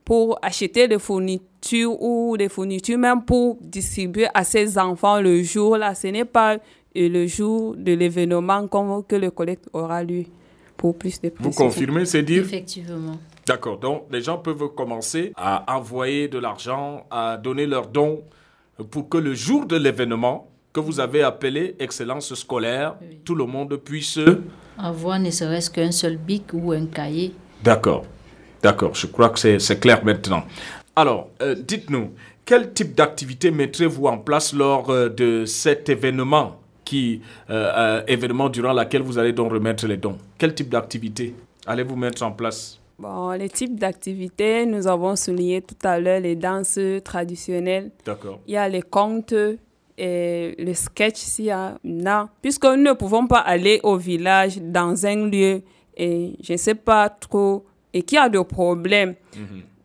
pour acheter des fournitures ou des fournitures même pour distribuer à ces enfants le jour-là. Ce n'est pas euh, le jour de l'événement que le collecte aura lieu pour plus de Vous confirmez, c'est dire? Effectivement. D'accord, donc les gens peuvent commencer à envoyer de l'argent, à donner leurs dons pour que le jour de l'événement que vous avez appelé Excellence scolaire, tout le monde puisse... Avoir ne serait-ce qu'un seul bic ou un cahier. D'accord, d'accord, je crois que c'est- c'est clair maintenant. Alors, euh, dites-nous, quel type d'activité mettrez-vous en place lors euh, de cet événement, qui, euh, euh, événement durant lequel vous allez donc remettre les dons Quel type d'activité allez-vous mettre en place? Bon, les types d'activités, nous avons souligné tout à l'heure les danses traditionnelles. D'accord. Il y a les contes et le sketch s'il y en a. Puisque nous ne pouvons pas aller au village dans un lieu et je ne sais pas trop et qu'il y a des problèmes.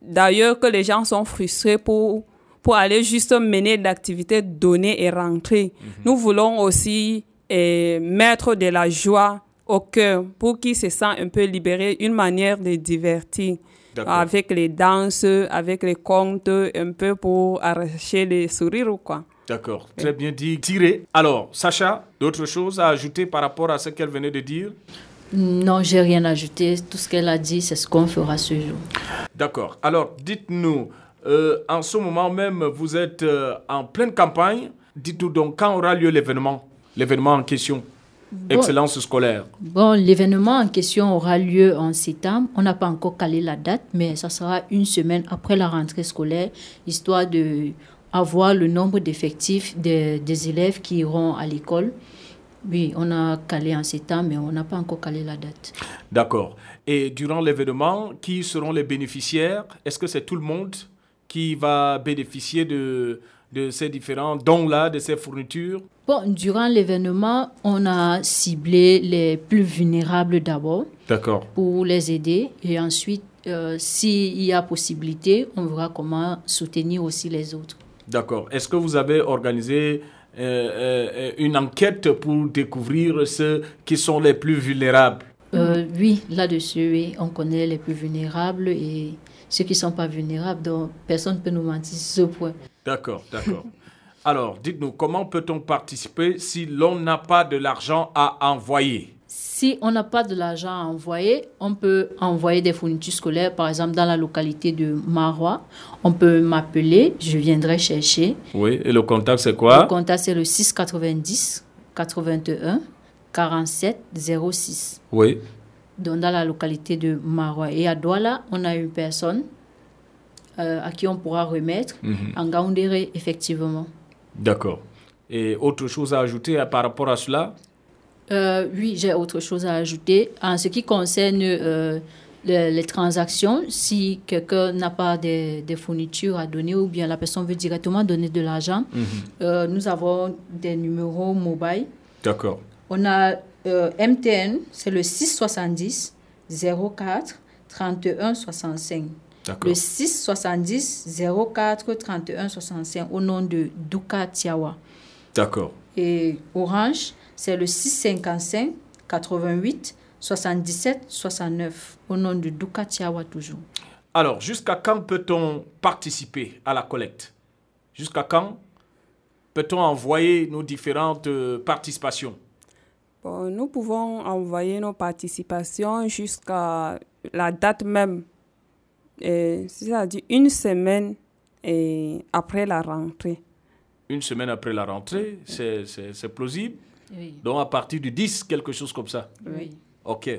D'ailleurs, que les gens sont frustrés pour, pour aller juste mener l'activité, donner et rentrer. Nous voulons aussi eh, mettre de la joie au cœur pour qu'ils se sentent un peu libérés, une manière de divertir. D'accord. Avec les danses, avec les contes, un peu pour arracher les sourires ou quoi. D'accord, très bien dit. Tiré. Alors, Sacha, d'autres choses à ajouter par rapport à ce qu'elle venait de dire? Non, j'ai rien ajouté. Tout ce qu'elle a dit, c'est ce qu'on fera ce jour. D'accord. Alors, dites-nous, euh, en ce moment même, vous êtes euh, en pleine campagne. Dites-nous donc quand aura lieu l'événement? L'événement en question Excellence scolaire. Bon, l'événement en question aura lieu en septembre. On n'a pas encore calé la date, mais ça sera une semaine après la rentrée scolaire, histoire de avoir le nombre d'effectifs des élèves qui iront à l'école. Oui, on a calé en septembre, mais on n'a pas encore calé la date. D'accord. Et durant l'événement, qui seront les bénéficiaires? Est-ce que c'est tout le monde? Qui va bénéficier de, de ces différents dons-là, de ces fournitures? Bon, durant l'événement, on a ciblé les plus vulnérables d'abord D'accord. pour les aider et ensuite, euh, s'il y a possibilité, on verra comment soutenir aussi les autres. D'accord. Est-ce que vous avez organisé euh, euh, une enquête pour découvrir ceux qui sont les plus vulnérables? Euh, oui, là-dessus, oui, on connaît les plus vulnérables et ceux qui ne sont pas vulnérables, donc personne ne peut nous mentir sur ce point. D'accord, d'accord. Alors, dites-nous, comment peut-on participer si l'on n'a pas de l'argent à envoyer? Si on n'a pas de l'argent à envoyer, on peut envoyer des fournitures scolaires, par exemple dans la localité de Marois. On peut m'appeler, je viendrai chercher. Oui, et le contact, c'est quoi? Le contact, c'est le 690 81 47 06. Oui, dans la localité de Marois. Et à Douala, on a une personne euh, à qui on pourra remettre Mhm. en Gaoundéré, effectivement. d'accord. Et autre chose à ajouter à- par rapport à cela? Euh, oui, j'ai autre chose à ajouter. En ce qui concerne euh, les, les transactions, si quelqu'un n'a pas des, des fournitures à donner ou bien la personne veut directement donner de l'argent, Mhm. euh, nous avons des numéros mobile. D'accord. On a euh, MTN, c'est le 670 04 31 65. D'accord. Le 670 04 31 65 au nom de Duka Tiawa. D'accord. Et Orange, c'est le 655 88 77 69 au nom de Duka Tiawa toujours. Alors, jusqu'à quand peut-on participer à la collecte? Jusqu'à quand peut-on envoyer nos différentes euh, participations? Bon, nous pouvons envoyer nos participations jusqu'à la date même, c'est-à-dire une semaine et après la rentrée. Une semaine après la rentrée, c'est c'est plausible Oui. Donc à partir du 10, quelque chose comme ça Oui. Ok.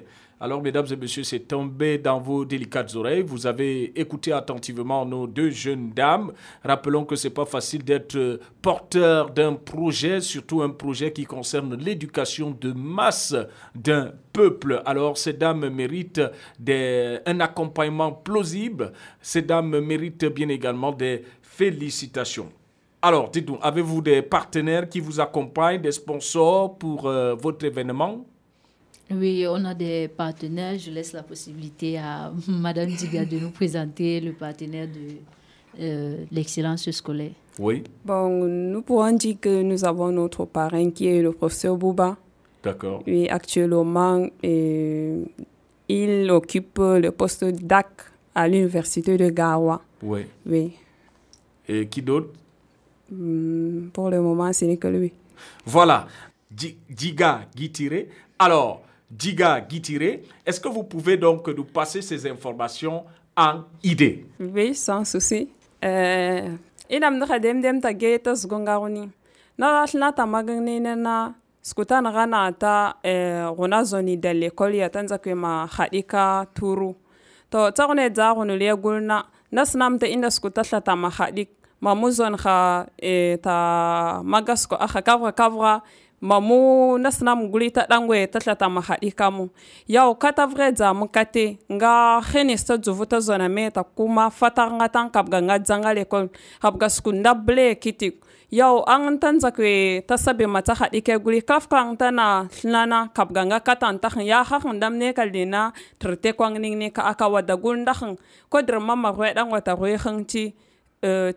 Alors, mesdames et messieurs, c'est tombé dans vos délicates oreilles. Vous avez écouté attentivement nos deux jeunes dames. Rappelons que c'est pas facile d'être porteur d'un projet, surtout un projet qui concerne l'éducation de masse d'un peuple. Alors, ces dames méritent un accompagnement plausible. Ces dames méritent bien également des félicitations. Alors, dites-nous, avez-vous des partenaires qui vous accompagnent, des sponsors pour euh, votre événement? Oui, on a des partenaires. Je laisse la possibilité à Madame Diga de nous présenter le partenaire de euh, l'excellence scolaire. Oui, Bon, nous pourrons dire que nous avons notre parrain qui est le professeur Bouba. d'accord. Oui, actuellement, euh, il occupe le poste DAC à l'université de Gawa. Oui. Oui. Et qui d'autre? Hmm, Pour le moment, ce n'est que lui. Voilà, Di- Diga Guitire. Alors, Diga Guitire, est-ce que vous pouvez donc nous passer ces informations en idée Oui, sans souci. Eh, inam naka dem dem ta ge ta zgongaruni. Na na ta magani na na skuta na ta eh, gona zoni da l'école ya tanza ke ma turu. To ta gone za gono le gulna nasnam ta inda skuta ta ma hadik mamuzon kha eh, ta magasko kavra kavra mamu nasina mugulita dangwe tatlata mahadi kamu. Yau kata vrai dzamu kate nga henis ta dzuvu ta zona me ta kuma fatar nga tan kabga nga dzanga lekol habga skunda ble kiti. Yau ang tan zakwe ta sabe mata hadi guli kaf kang ta kabga nga katan ta ya ha handam ne kalina trte kwang ning ka aka wada gunda hang drama ma dangwa ta rwe hang ti eh,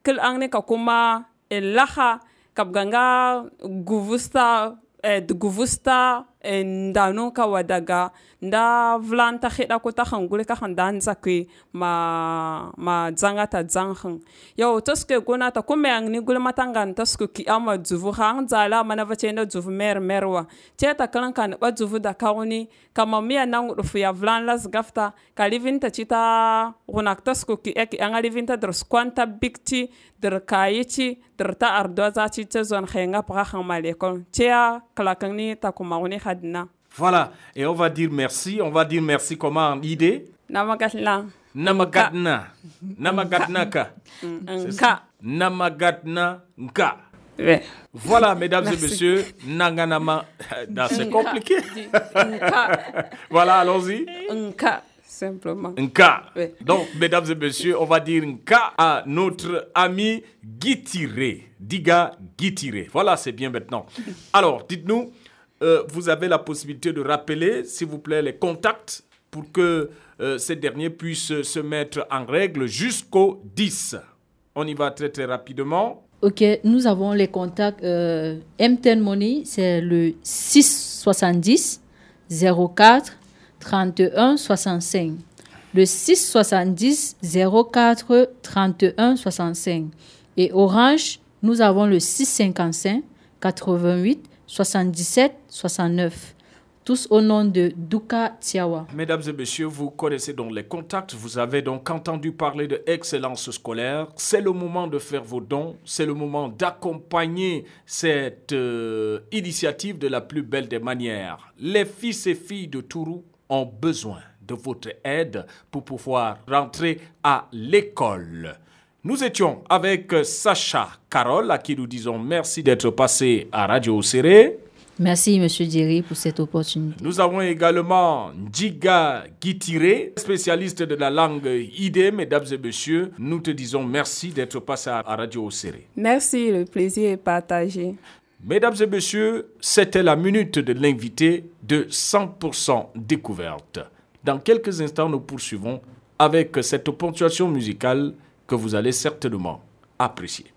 kil ang ka kuma eh, laha kapganga guvusta, é, guvusta ndano ka wadaga nda vlanta hida kuta han gule ka han dan zakwe ma ma dzanga ta dzang han yo toske gona ta kume ang ni gule matangan toske ki ama dzuvu hang dzala mana vache nda dzuvu mer merwa che ta kalan kan ba dzuvu da kauni kama mia nang rufu ya vlan las gafta ka livinta chita gunak toske ki ek anga livinta dr squanta bikti dr kayichi dr ta ardoza chi chezon khenga pa hang malekon che kala kan ni ta kuma gune Voilà, et on va dire merci. On va dire merci comment en idée namagatla Namagatna. Namagatnaka. nka Namagatna Nka. Ouais. Voilà, mesdames et messieurs, Nanganama. C'est compliqué. Voilà, allons-y. nka simplement Nka. Ouais. Donc, mesdames et messieurs, on va dire Nka à notre ami Guitiré. Diga Guitiré. Voilà, c'est bien maintenant. Alors, dites-nous, euh, vous avez la possibilité de rappeler, s'il vous plaît, les contacts pour que euh, ces derniers puissent se mettre en règle jusqu'au 10. On y va très très rapidement. Ok, nous avons les contacts euh, M10 Money, c'est le 670 04 31 65. Le 670 04 31 65. Et Orange, nous avons le 655 88 77 69. Tous au nom de Duka Tiawa. Mesdames et messieurs, vous connaissez donc les contacts, vous avez donc entendu parler de excellence scolaire. C'est le moment de faire vos dons, c'est le moment d'accompagner cette euh, initiative de la plus belle des manières. Les fils et filles de Tourou ont besoin de votre aide pour pouvoir rentrer à l'école. Nous étions avec Sacha Carole, à qui nous disons merci d'être passé à Radio Serré. Merci, Monsieur Diri, pour cette opportunité. Nous avons également Ndiga Guitire, spécialiste de la langue ID. Mesdames et messieurs, nous te disons merci d'être passé à Radio Serré. merci le plaisir est partagé Mesdames et messieurs, c'était la minute de l'invité de 100% découverte. Dans quelques instants, nous poursuivons avec cette ponctuation musicale que vous allez certainement apprécier.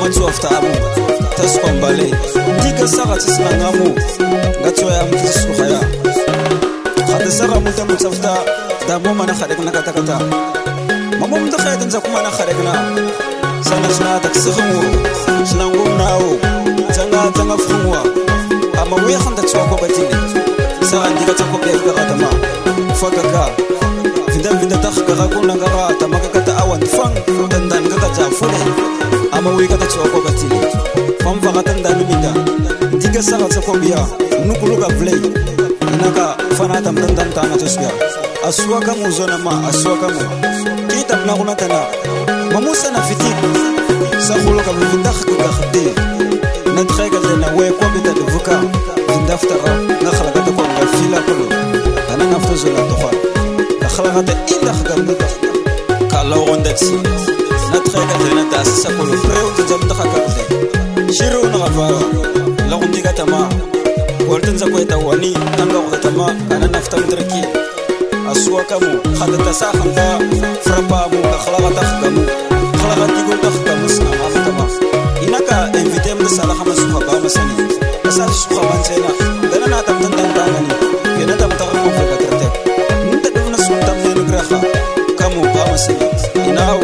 mutu aftamu tasukon bale dika saka tisina ngamu ngatoya mfisusu haya hada saka muta mutsafta dabo mana khadekna katakata mamo muta khayatan zakumana khadekna sana sina taksikhmu sina ngumnawo tsanga tsanga fkhumwa ama wekhanda tswako batini saka ndika tsako byafikakatama fakaka vinda vinda takhkaka kunangaka tamakakata awan fang. Utandan kakata fule Ama amawika kachiwako katili famvaka tandanuminda ndinge saka tsakwambiya nukuluka vlay naka fanata mtandankanga tosbiya asuwa kamu uzonama asuwa kamu kita mnakunatana mamusana fitik sakhuluka mvitakhakukakhde nadkhaykalena wekwabita devuka vindaftara nakhalakata kwanga filakulu ana naftozola tokhwa nakhalakata indakhgarnuta kalogondatsi نتخيك الدين تاسس أقول فريو تجم تخاك الدين شيرو نغفارا لو نتيجة تما ورتن زكوي تواني تنغو تما أنا نفتم تركي أسوا كمو خد تساخن دا فربا مو خلاغ تخدمو خلاغ تيقول تخدمو سنا ما فتما إنك انفيتيم دسالة خمس سوخة بامساني أسال سوخة بانسينا دانا ناتم تنتن تاناني كنا تم تغرقو فوق ترتك نتدفنا سوطة فين كرخا كمو بامساني إناو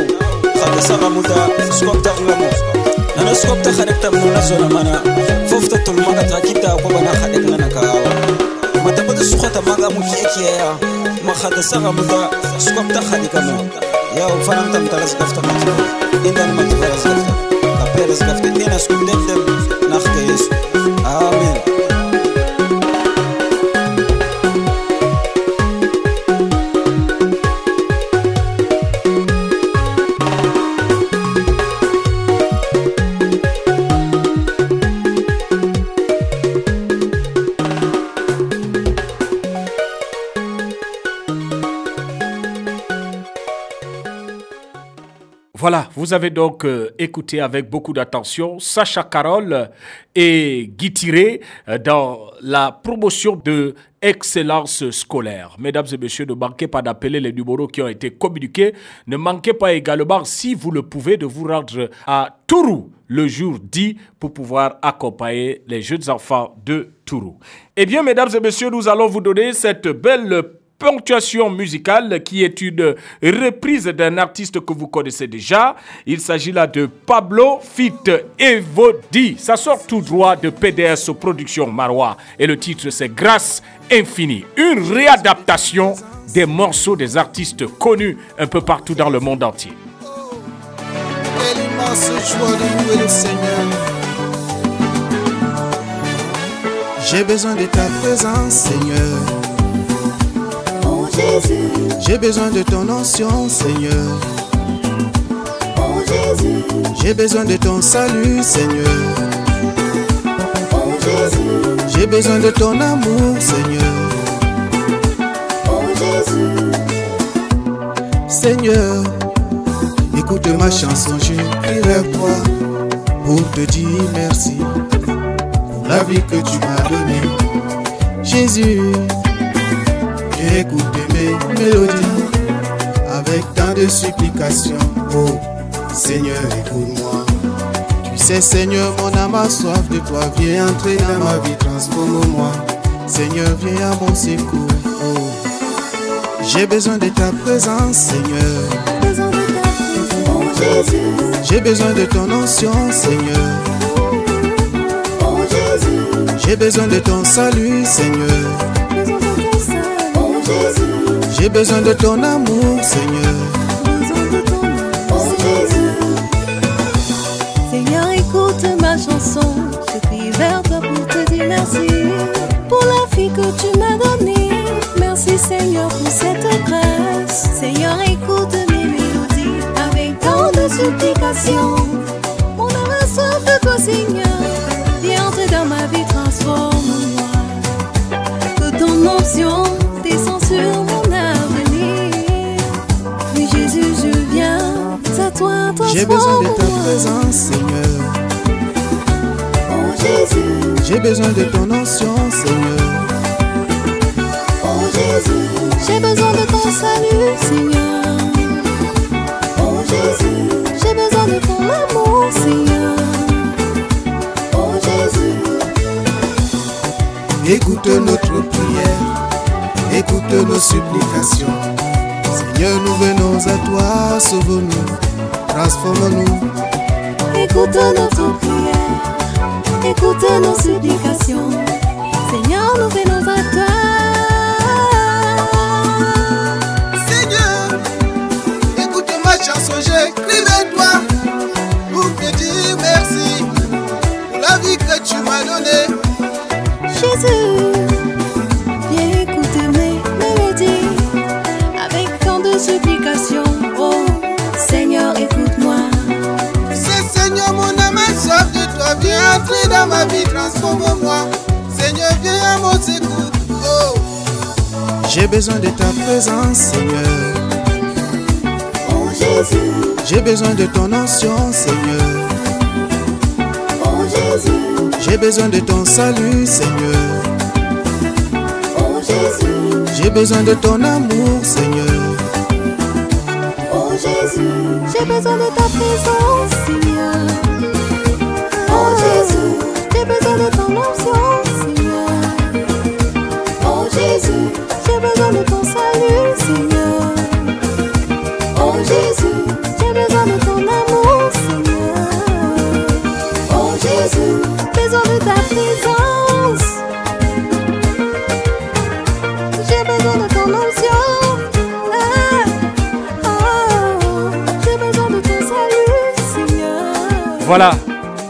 problème nana sukopta xadek tam nuna zona mana fofta tul maga ta kita kobana xadek nana ka matabada suxota maga mu kiyekiyeya ma xada saxa muda sukopta xadikamo yaw fanantam talas gafta mati indan mati faras gafta kaperes gafta dina sukop dem dem naxke yesu amen vous avez donc euh, écouté avec beaucoup d'attention Sacha Carole et Guy Tiré euh, dans la promotion de excellence scolaire. Mesdames et messieurs, ne manquez pas d'appeler les numéros qui ont été communiqués. Ne manquez pas également, si vous le pouvez, de vous rendre à Tourou le jour dit pour pouvoir accompagner les jeunes enfants de Tourou. Eh bien, mesdames et messieurs, nous allons vous donner cette belle ponctuation musicale qui est une reprise d'un artiste que vous connaissez déjà. Il s'agit là de Pablo Fit Evodi. Ça sort tout droit de PDS Production Marois et le titre c'est Grâce infinie. Une réadaptation des morceaux des artistes connus un peu partout dans le monde entier. J'ai besoin de ta présence, Seigneur. J'ai besoin de ton onction, Seigneur. Oh Jésus, J'ai besoin de ton salut, Seigneur. oh Jésus, J'ai besoin de ton amour, Seigneur. oh Jésus, Seigneur, écoute ma chanson, je crie vers toi pour te dire merci pour la vie que tu m'as donnée. Jésus, écouté mes mélodies avec tant de supplications. Oh, Seigneur, écoute-moi. Tu sais, Seigneur, mon âme a soif de toi. Viens entrer dans ma vie, transforme-moi. Seigneur, viens à mon secours. Oh. J'ai besoin de ta présence, Seigneur. J'ai besoin de ton onction, Seigneur. J'ai besoin de ton salut, Seigneur. J'ai besoin de ton amour, Seigneur. ton. Seigneur, écoute ma chanson, je crie vers toi pour te dire merci pour la vie que tu m'as donnée. Merci Seigneur pour cette grâce. Seigneur, écoute mes mélodies avec tant de supplications. Mon âme a soif de toi, Seigneur. Viens entrer dans ma vie, transforme-moi. onction J'ai besoin de ta présence, Seigneur. Oh Jésus, J'ai besoin de ton onction, Seigneur. oh Jésus, j'ai besoin de ton salut, Seigneur. Oh Jésus, j'ai besoin de ton amour, Seigneur. Oh Jésus, Écoute notre prière, écoute nos supplications. Seigneur, nous venons à toi, sauve-nous, transforme-nous. écoute notre prière, écoute nos supplications. Seigneur, nous venons à toi. J'ai besoin de ta présence, Seigneur. Oh, Jésus, J'ai besoin de ton onction, Seigneur. oh, Jésus, J'ai besoin de ton salut, Seigneur. oh, Jésus, J'ai besoin de ton amour, Seigneur. oh, Jésus, j'ai besoin de ta présence, Voilà,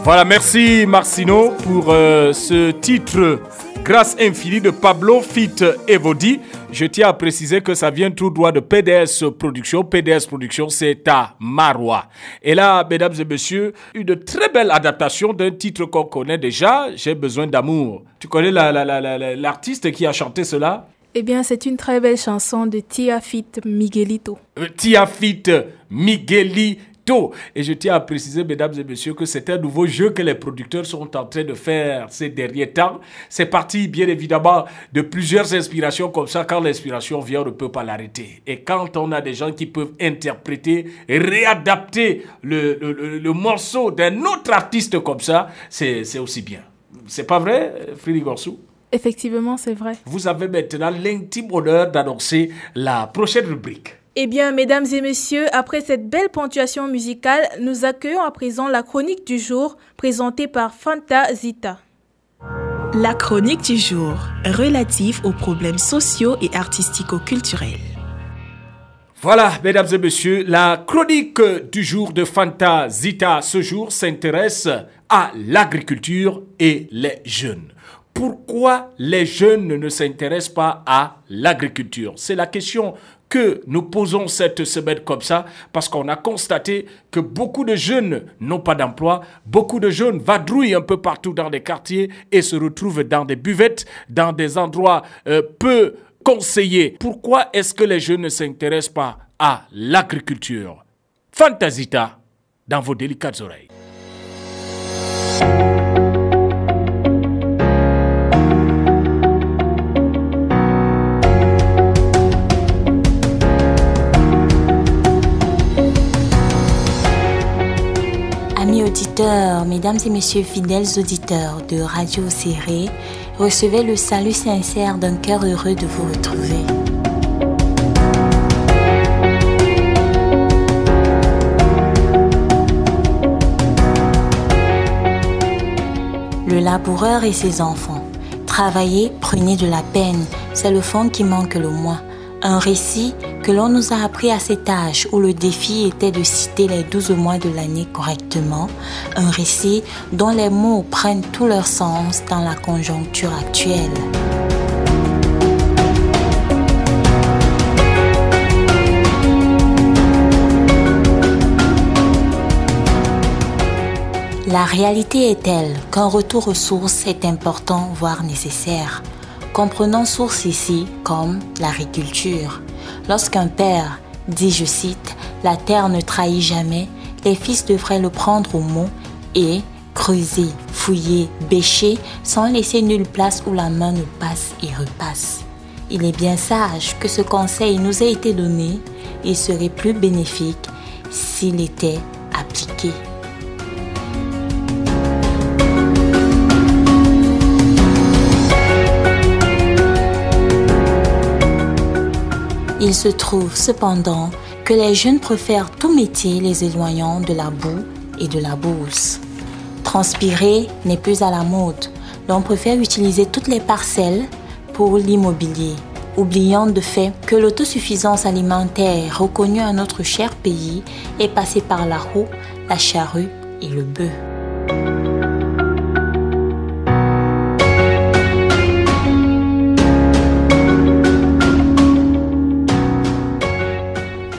voilà, merci Marcino pour euh, ce titre Grâce infinie de Pablo Fit Evodi. Je tiens à préciser que ça vient tout droit de PDS Production. PDS Production, c'est à Marois. Et là, mesdames et messieurs, une très belle adaptation d'un titre qu'on connaît déjà, J'ai besoin d'amour. Tu connais la- la- la- la- la- l'artiste qui a chanté cela? Eh bien, c'est une très belle chanson de Tia Fit Miguelito. Euh, Tia Fit Miguelito. Et je tiens à préciser, mesdames et messieurs, que c'est un nouveau jeu que les producteurs sont en train de faire ces derniers temps. C'est parti, bien évidemment, de plusieurs inspirations comme ça. Quand l'inspiration vient, on ne peut pas l'arrêter. Et quand on a des gens qui peuvent interpréter, et réadapter le, le- le- le morceau d'un autre artiste comme ça, c'est c'est aussi bien. C'est pas vrai, Frédéric Gorsou Effectivement, c'est vrai. Vous avez maintenant l'intime honneur d'annoncer la prochaine rubrique. Eh bien, mesdames et messieurs, après cette belle ponctuation musicale, nous accueillons à présent la chronique du jour présentée par Fanta Zita. La chronique du jour, relative aux problèmes sociaux et artistico-culturels. Voilà, mesdames et messieurs, la chronique du jour de Fanta Zita ce jour s'intéresse à l'agriculture et les jeunes. Pourquoi les jeunes ne s'intéressent pas à l'agriculture? C'est la question que nous posons cette semaine comme ça parce qu'on a constaté que beaucoup de jeunes n'ont pas d'emploi, beaucoup de jeunes vadrouillent un peu partout dans les quartiers et se retrouvent dans des buvettes, dans des endroits euh, peu conseillés. Pourquoi est-ce que les jeunes ne s'intéressent pas à l'agriculture? Fantasita dans vos délicates oreilles. Mesdames et messieurs fidèles auditeurs de Radio Serré, recevez le salut sincère d'un cœur heureux de vous retrouver. Le laboureur et ses enfants. Travailler, prenez de la peine, c'est le fond qui manque le moins. Un récit que l'on nous a appris à cet âge où le défi était de citer les 12 mois de l'année correctement. Un récit dont les mots prennent tout leur sens dans la conjoncture actuelle. La réalité est telle qu'un retour aux sources est important, voire nécessaire. comprenant source ici comme l'agriculture. Lorsqu'un père dit, je cite, La terre ne trahit jamais, les fils devraient le prendre au mot et creuser, fouiller, bêcher sans laisser nulle place où la main ne passe et repasse. Il est bien sage que ce conseil nous ait été donné et serait plus bénéfique s'il était appliqué. Il se trouve cependant que les jeunes préfèrent tout métier les éloignant de la boue et de la bourse. Transpirer n'est plus à la mode. L'on préfère utiliser toutes les parcelles pour l'immobilier, oubliant de fait que l'autosuffisance alimentaire reconnue à notre cher pays est passée par la roue, la charrue et le bœuf.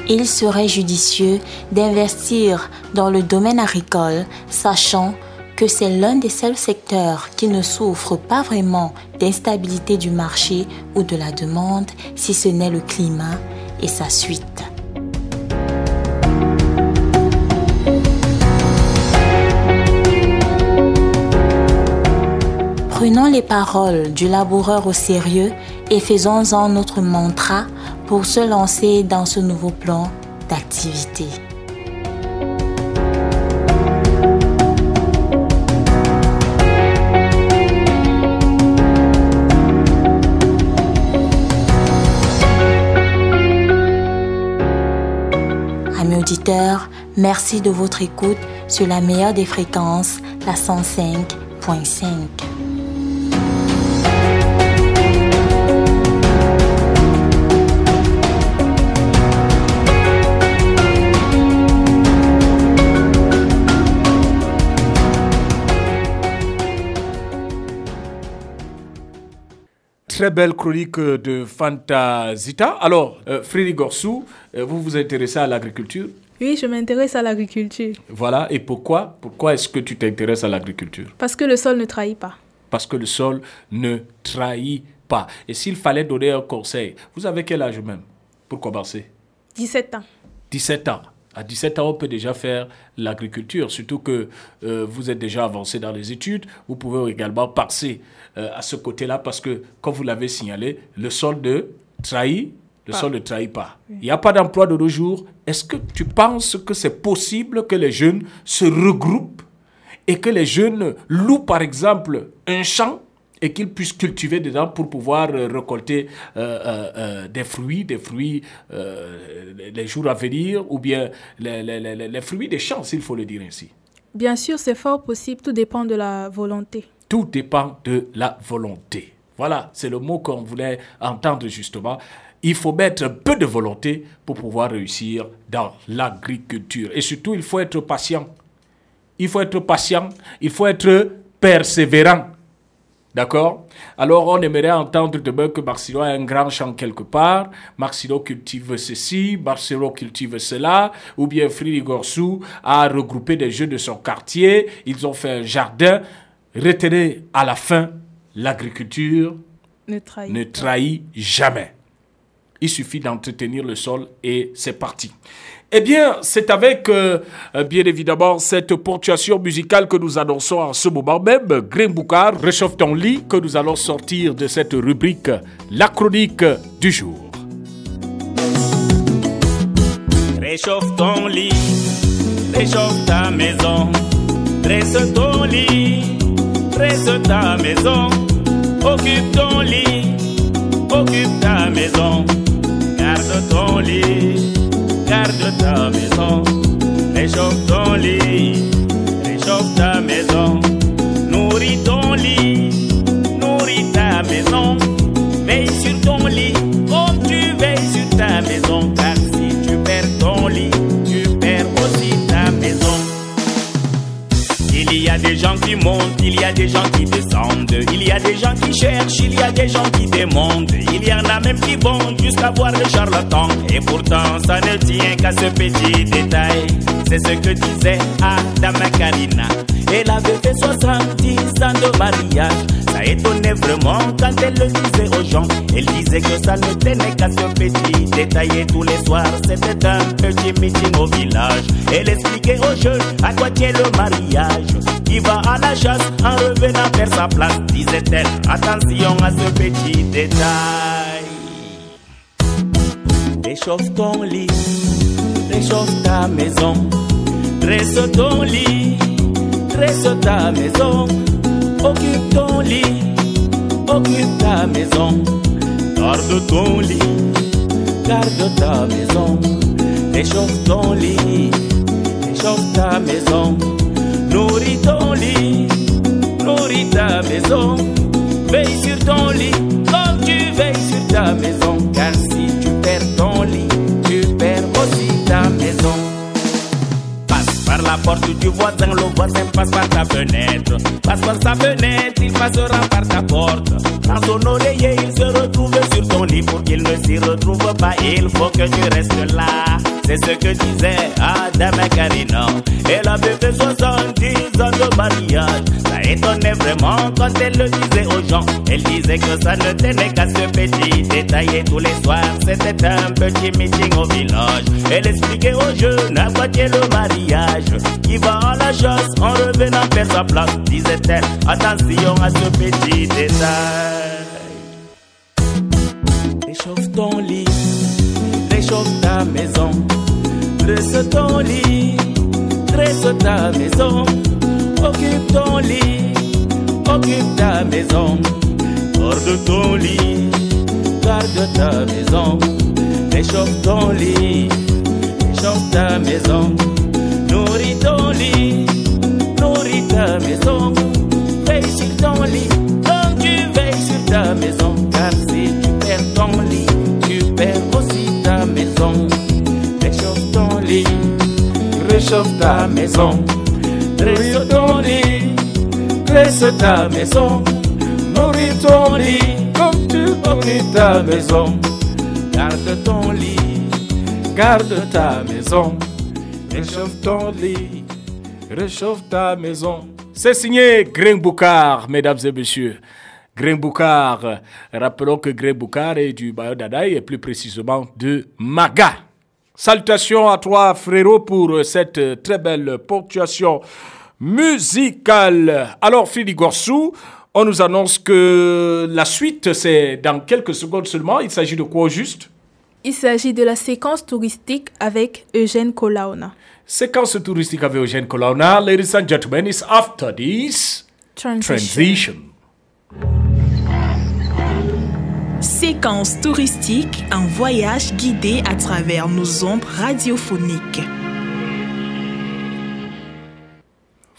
Il serait judicieux d'investir dans le domaine agricole, sachant que c'est l'un des seuls secteurs qui ne souffre pas vraiment d'instabilité du marché ou de la demande, si ce n'est le climat et sa suite. Prenons les paroles du laboureur au sérieux et faisons-en notre mantra pour se lancer dans ce nouveau plan d'activité. Amis auditeurs, merci de votre écoute sur la meilleure des fréquences, la 105.5. très belle chronique de Fantasita. Alors, euh, Frédéric Gorsou, euh, vous vous intéressez à l'agriculture? Oui, je m'intéresse à l'agriculture. Voilà, et pourquoi? Pourquoi est-ce que tu t'intéresses à l'agriculture? Parce que le sol ne trahit pas. Parce que le sol ne trahit pas. Et s'il fallait donner un conseil, vous avez quel âge même pour commencer? 17 ans. 17 ans. À 17 ans, on peut déjà faire l'agriculture, surtout que euh, vous êtes déjà avancé dans les études. Vous pouvez également passer euh, à ce côté-là parce que, comme vous l'avez signalé, le sol ne trahit, le sol ne trahit pas. Il n'y a pas d'emploi de nos jours. Est-ce que tu penses que c'est possible que les jeunes se regroupent et que les jeunes louent, par exemple, un champ et qu'ils puissent cultiver dedans pour pouvoir euh, récolter des fruits, des fruits les jours à venir, ou bien les, les fruits des champs, s'il faut le dire ainsi. Bien sûr, c'est fort possible, tout dépend de la volonté. Tout dépend de la volonté. Voilà, c'est le mot qu'on voulait entendre justement. Il faut mettre peu de volonté pour pouvoir réussir dans l'agriculture. Et surtout, il faut être patient. Il faut être patient, il faut être persévérant. D'accord? Alors, on aimerait entendre demain que Marcelo a un grand champ quelque part, Marcelo cultive ceci, Marcelo cultive cela, ou bien Fridi Gorsou a regroupé des jeux de son quartier, ils ont fait un jardin. Retenez à la fin, l'agriculture ne trahit, ne trahit jamais. Il suffit d'entretenir le sol et c'est parti. Eh bien, c'est avec, euh, bien évidemment, cette ponctuation musicale que nous annonçons en ce moment même, Green Boukar, réchauffe ton lit, que nous allons sortir de cette rubrique, la chronique du jour. Réchauffe ton lit, réchauffe ta maison, dresse ton lit, dresse ta maison, occupe ton lit, occupe ta maison, garde ton lit garde ta maison, réchauffe ton lit, réchauffe ta maison, a des gens qui montent, il y a des gens qui descendent, il y a des gens qui cherchent, il y a des gens qui demandent, il y en a même qui vont jusqu'à voir le charlatan. Et pourtant, ça ne tient qu'à ce petit détail. C'est ce que disait Adam Karina. Elle avait fait 70 ans de mariage. Ça étonnait vraiment quand elle le disait aux gens. Elle disait que ça ne tenait qu'à ce petit détail. Et tous les soirs, c'était un petit meeting au village. Elle expliquait aux jeunes à quoi tient le mariage. Qui va à la chasse en revenant faire sa place, disait-elle. Attention à ce petit détail. Réchauffe ton lit, réchauffe ta maison. Dresse ton lit, dresse ta maison. Occupe ton lit, occupe ta maison. Garde ton lit, garde ta maison. Réchauffe ton lit, réchauffe ta maison. Nourris ton lit, nourris ta maison. Veille sur ton lit, comme tu veilles sur ta maison. Car si tu perds ton lit, porte du voisin, le voisin passe par ta fenêtre. Passe par sa fenêtre, il passera par ta porte. Dans son oreiller, il se retrouve sur ton lit pour qu'il ne s'y retrouve pas. Il faut que tu restes là. C'est ce que disait Adam Karina. Elle avait fait 70 ans de mariage. Ça étonnait vraiment quand elle le disait aux gens. Elle disait que ça ne tenait qu'à ce petit détail. Et tous les soirs, c'était un petit meeting au village. Elle expliquait aux jeunes à quoi le mariage. Qui va à la en revenant faire sa place, disait-elle. Attention à ce petit détail. Réchauffe ton lit, réchauffe ta maison. Dresse ton lit, dresse ta maison. Occupe ton lit, occupe ta maison. Garde ton lit, garde ta maison. Réchauffe ton lit, réchauffe ta maison. Nourris ta maison. Veille sur ton lit, comme tu veilles sur ta maison. Car si tu perds ton lit, tu perds aussi ta maison. Réchauffe ton lit, réchauffe ta maison. Dresse ton lit, dresse ta maison. Nourris ton lit, comme tu nourris ta maison. Garde ton lit, garde ta maison. Réchauffe ton lit, réchauffe ta maison. C'est signé Grain Boukar, mesdames et messieurs. Grain Boukar, rappelons que Grain Boukar est du Bayo Dadaï et plus précisément de Maga. Salutations à toi frérot pour cette très belle ponctuation musicale. Alors Fili Gorsou, on nous annonce que la suite c'est dans quelques secondes seulement. Il s'agit de quoi juste? Il s'agit de la séquence touristique avec Eugène Kolaona. Séquence touristique avec Eugène Kolaona. Ladies and gentlemen, it's after this Transition. transition. Séquence touristique, un voyage guidé à travers nos ondes radiophoniques.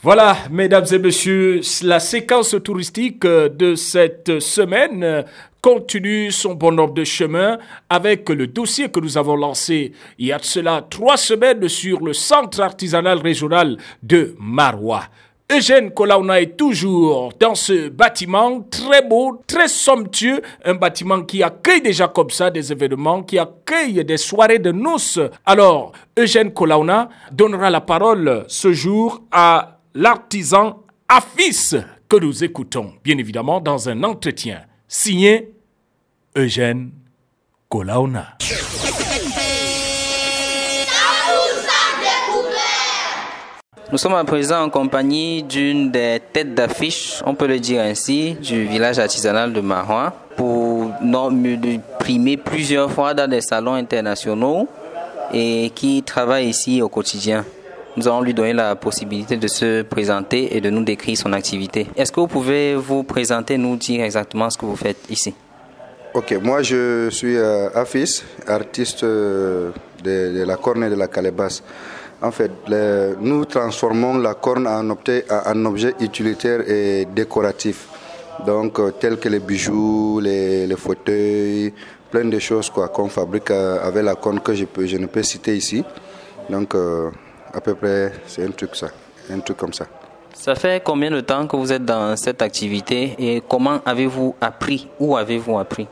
Voilà, mesdames et messieurs, la séquence touristique de cette semaine continue son bonhomme de chemin avec le dossier que nous avons lancé il y a de cela trois semaines sur le centre artisanal régional de Marois. Eugène Kolauna est toujours dans ce bâtiment très beau, très somptueux, un bâtiment qui accueille déjà comme ça des événements, qui accueille des soirées de noces. Alors, Eugène Kolauna donnera la parole ce jour à l'artisan Afis que nous écoutons, bien évidemment, dans un entretien signé Eugène Kolauna. Nous sommes à présent en compagnie d'une des têtes d'affiche, on peut le dire ainsi, du village artisanal de Marois pour primer plusieurs fois dans des salons internationaux et qui travaille ici au quotidien. Nous allons lui donner la possibilité de se présenter et de nous décrire son activité. Est-ce que vous pouvez vous présenter, nous dire exactement ce que vous faites ici? Ok, moi je suis euh, Afis, artiste euh, de, la corne et de la calebasse. En fait, nous transformons la corne en objet, objet utilitaire et décoratif. Donc, euh, tels que les bijoux, les, fauteuils, plein de choses quoi qu'on fabrique euh, avec la corne que je, peux, je ne peux citer ici. Donc, à peu près, c'est un truc ça, un truc comme ça. Ça fait combien de temps que vous êtes dans cette activité et comment avez-vous appris Où avez-vous appris?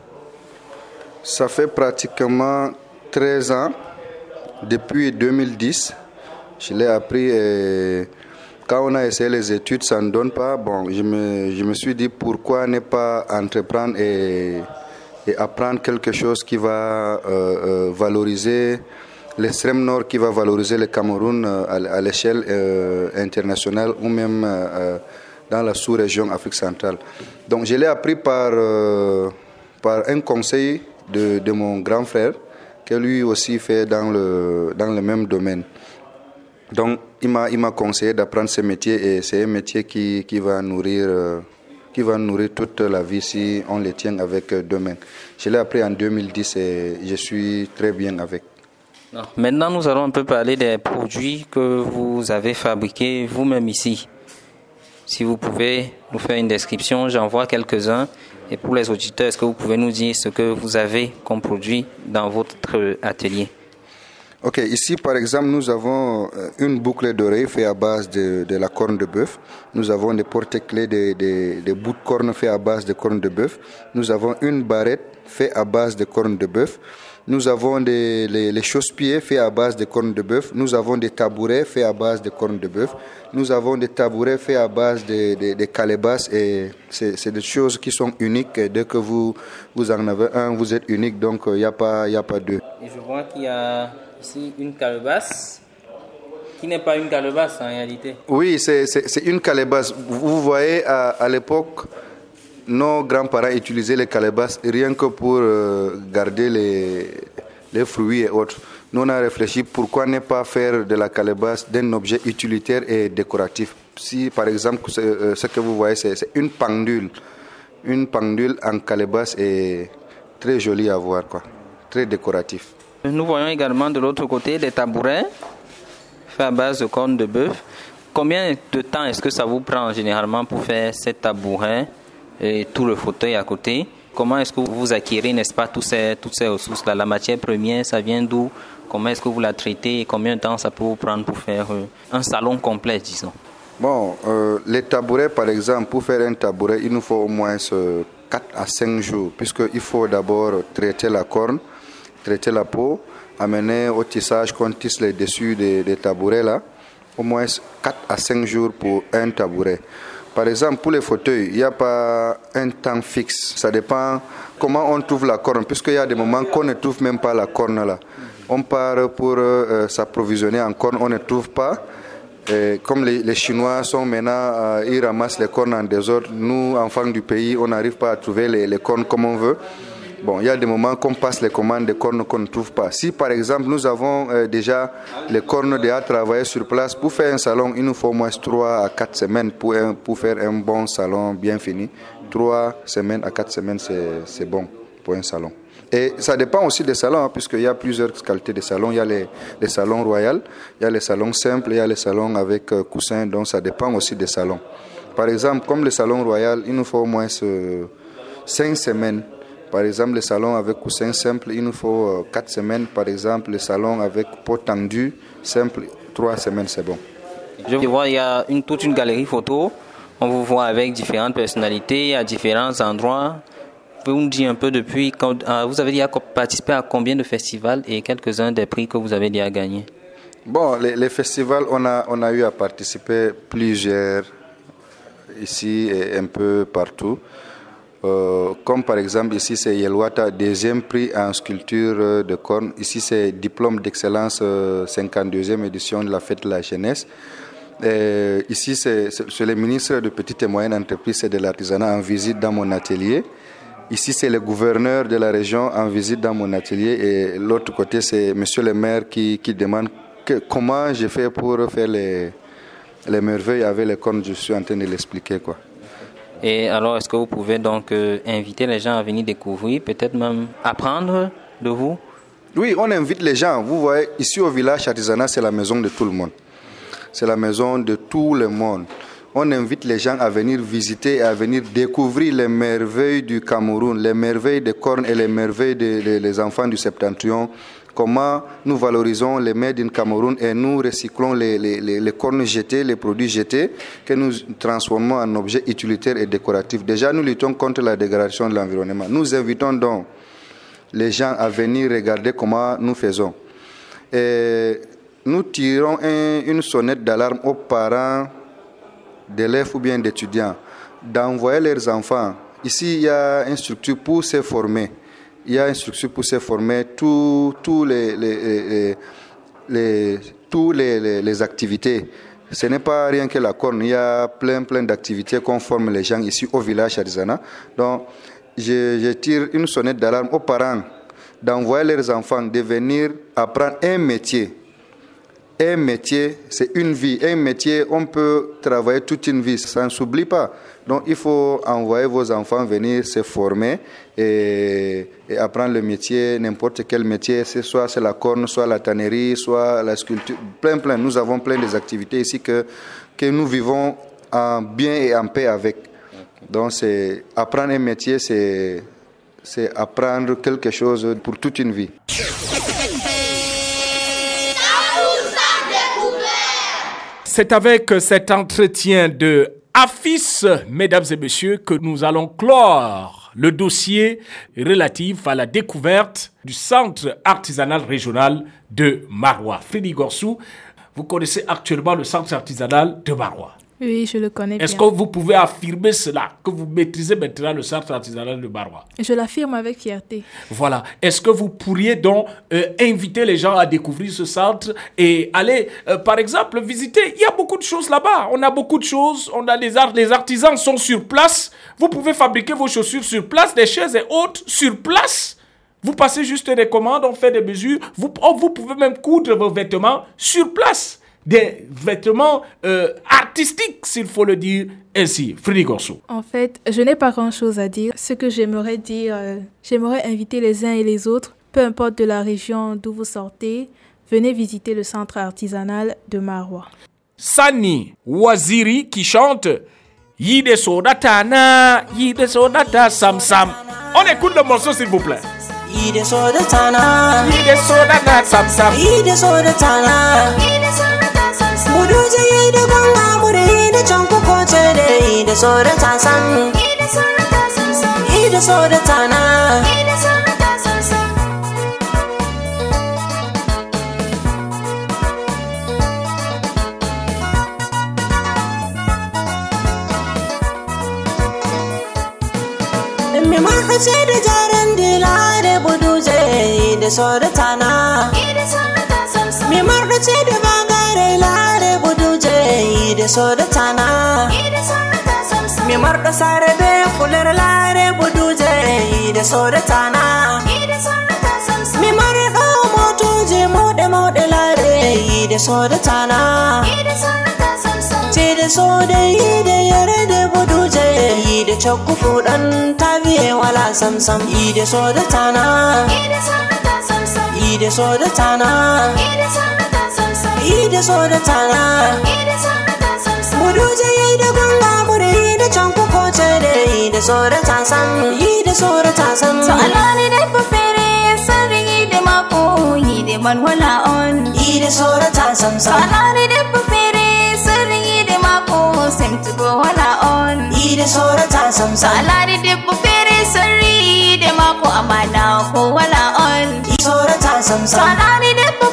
Ça fait pratiquement 13 ans, depuis 2010. Je l'ai appris et quand on a essayé les études, ça ne donne pas. Bon, je me, je me suis dit pourquoi ne pas entreprendre et, et apprendre quelque chose qui va euh, euh, valoriser l'extrême nord, qui va valoriser le Cameroun euh, à, l'échelle euh, internationale ou même euh, dans la sous-région Afrique centrale. Donc je l'ai appris par, par un conseil de, de mon grand frère, que lui aussi fait dans le, dans le même domaine. Donc, il m'a, il m'a conseillé d'apprendre ce métier et c'est un métier qui, qui va nourrir, qui va nourrir toute la vie si on le tient avec deux mains. Je l'ai appris en 2010 et je suis très bien avec. Maintenant, nous allons un peu parler des produits que vous avez fabriqués vous-même ici. Si vous pouvez nous faire une description, j'en vois quelques-uns. Et pour les auditeurs, est-ce que vous pouvez nous dire ce que vous avez comme produit dans votre atelier? Ok, ici par exemple, nous avons euh, une boucle d'oreille faite à base de, de la corne de bœuf. Nous avons des porte-clés, des, des, bouts de corne faits à base de corne de bœuf. Nous avons une barrette faite à base de corne de bœuf. Nous avons des, les, les chausse-pieds faits à base de corne de bœuf. Nous avons des tabourets faits à base de corne de bœuf. Nous avons des tabourets faits à base de, de, de calebasses et c'est c'est des choses qui sont uniques. Dès que vous, vous en avez un, vous êtes unique, donc il n'y a pas, a pas deux. Et je vois qu'il y a ici une calebasse qui n'est pas une calebasse en réalité. Oui, c'est une calebasse. Vous voyez, à, à l'époque, nos grands-parents utilisaient les calebasses rien que pour euh, garder les, fruits et autres. Nous, on a réfléchi pourquoi ne pas faire de la calebasse d'un objet utilitaire et décoratif? Si, par exemple, ce, euh, que vous voyez, c'est c'est une pendule. Une pendule en calebasse est très jolie à voir, quoi. Très décoratif. Nous voyons également de l'autre côté des tabourets faits à base de cornes de bœuf. Combien de temps est-ce que ça vous prend généralement pour faire ces tabourets? Et tout le fauteuil à côté. Comment est-ce que vous acquérez, n'est-ce pas, tous ces, toutes ces ressources-là? La matière première, ça vient d'où? Comment est-ce que vous la traitez combien de temps ça peut vous prendre pour faire euh, un salon complet, disons? Bon, euh, les tabourets, par exemple, pour faire un tabouret, il nous faut au moins euh, 4 à 5 jours, puisqu'il faut d'abord traiter la corne, traiter la peau, amener au tissage qu'on tisse les dessus des, des tabourets là, au moins 4 à 5 jours pour un tabouret. Par exemple, pour les fauteuils, il n'y a pas un temps fixe. Ça dépend comment on trouve la corne, puisqu'il y a des moments qu'on ne trouve même pas la corne là. On part pour euh, s'approvisionner en corne, on ne trouve pas. Et comme les, les Chinois sont maintenant, euh, ils ramassent les cornes en désordre, nous, enfants du pays, on n'arrive pas à trouver les, les cornes comme on veut. Bon, il y a des moments qu'on passe les commandes des cornes qu'on ne trouve pas. Si par exemple nous avons euh, déjà les cornes déjà travaillées sur place, pour faire un salon, il nous faut au moins 3 à 4 semaines pour, pour faire un bon salon bien fini. 3 semaines à 4 semaines, c'est bon pour un salon. Et ça dépend aussi des salons, hein, puisqu'il y a plusieurs qualités de salons. Il y a les, les salons royaux, il y a les salons simples, il y a les salons avec euh, coussin, donc ça dépend aussi des salons. Par exemple, comme le salon royal, il nous faut au moins 5 semaines. Par exemple, le salon avec coussin simple, il nous faut 4 semaines. Par exemple, le salon avec peau tendue, simple, 3 semaines, c'est bon. Je vois, il y a une, toute une galerie photo. On vous voit avec différentes personnalités à différents endroits. Pouvez-vous nous dire un peu depuis quand euh, vous avez déjà participé à combien de festivals et quelques-uns des prix que vous avez déjà gagnés? Bon, les, les festivals, on a, on a eu à participer plusieurs ici et un peu partout. Euh, comme par exemple ici c'est Yelwata, deuxième prix en sculpture euh, de corne. Ici c'est diplôme d'excellence euh, 52e édition de la fête de la jeunesse. Ici c'est le ministre de petites et moyennes entreprises et de l'artisanat en visite dans mon atelier. Ici c'est le gouverneur de la région en visite dans mon atelier et l'autre côté c'est monsieur le maire qui, qui demande comment j'ai fait pour faire les, les merveilles avec les cornes. Je suis en train de l'expliquer quoi. Et alors, est-ce que vous pouvez donc euh, inviter les gens à venir découvrir, peut-être même apprendre de vous? Oui, on invite les gens. Vous voyez, ici au village artisanat, c'est la maison de tout le monde. C'est la maison de tout le monde. On invite les gens à venir visiter et à venir découvrir les merveilles du Cameroun, les merveilles des cornes et les merveilles des enfants du septentrion. Comment nous valorisons les made in Cameroun et nous recyclons les, cornes jetées, les produits jetés, que nous transformons en objets utilitaires et décoratifs. Déjà, nous luttons contre la dégradation de l'environnement. Nous invitons donc les gens à venir regarder comment nous faisons. Et nous tirons un- une sonnette d'alarme aux parents d'élèves ou bien d'étudiants d'envoyer leurs enfants. Ici, il y a une structure pour se former. Il y a une structure pour se former. Tous les, les, les, activités. Ce n'est pas rien que la corne. Il y a plein, plein d'activités qu'on forme les gens ici au village Arizana. Donc, je, je tire une sonnette d'alarme aux parents d'envoyer leurs enfants de venir apprendre un métier. Un métier, c'est une vie. Un métier, on peut travailler toute une vie, ça ne s'oublie pas. Donc il faut envoyer vos enfants venir se former et, et apprendre le métier, n'importe quel métier, c'est soit c'est la corne, soit la tannerie, soit la sculpture, plein, plein. Nous avons plein des activités ici que, que nous vivons en bien et en paix avec. Donc c'est apprendre un métier, c'est c'est apprendre quelque chose pour toute une vie. C'est avec cet entretien de AFIS, mesdames et messieurs, que nous allons clore le dossier relatif à la découverte du centre artisanal régional de Marois. Frédéric Gorsou, vous connaissez actuellement le centre artisanal de Marois. Oui, je le connais Est-ce que vous pouvez affirmer cela, que vous maîtrisez maintenant le centre artisanal de Marois Je l'affirme avec fierté. Voilà. Est-ce que vous pourriez donc euh, inviter les gens à découvrir ce centre et aller, euh, par exemple, visiter? Il y a beaucoup de choses là-bas. On a beaucoup de choses. On a les arts, les artisans sont sur place. Vous pouvez fabriquer vos chaussures sur place, des chaises et autres sur place. Vous passez juste des commandes, on fait des mesures. Vous, oh, vous pouvez même coudre vos vêtements sur place. Des vêtements euh, artistiques, s'il faut le dire ainsi. Frédéric Gorsou. En fait, je n'ai pas grand-chose à dire. Ce que j'aimerais dire, euh, j'aimerais inviter les uns et les autres, peu importe de la région d'où vous sortez, venez visiter le centre artisanal de Marois. Sani Waziri qui chante Yide Sodatana, Yide Sodata Sam Sam. On écoute le morceau s'il vous plaît. Ide soda tana Ide soda na sam sam Ide soda Buduje yayi da ganga mure da can ku kwace da yi da sore ta san Yi da sore ta na. Me ma hace da jaran dila da buduje da sore ta na. Me ma hace da ilare buduje ide soda tana ide soda tana mi sare be fuler lare buduje ide soda tana ide soda tana mi mardo motuje mode mode lare da soda tana ide soda tana ide soda ide yare de buduje ide chokku fudan tabiye wala samsam. Ide soda tana ide soda tana ide soda tana ide soda yi da so da tara. Yi da gunga yi da can kuko ce da yi da so da tasan. Yi da so da tasan. Da yi da mako yi da manwala on. Yi da so da tasan da yi da mako sem to go wala on. Yi da so da tasan da yi da mako ko wala on. Yi so da tasan da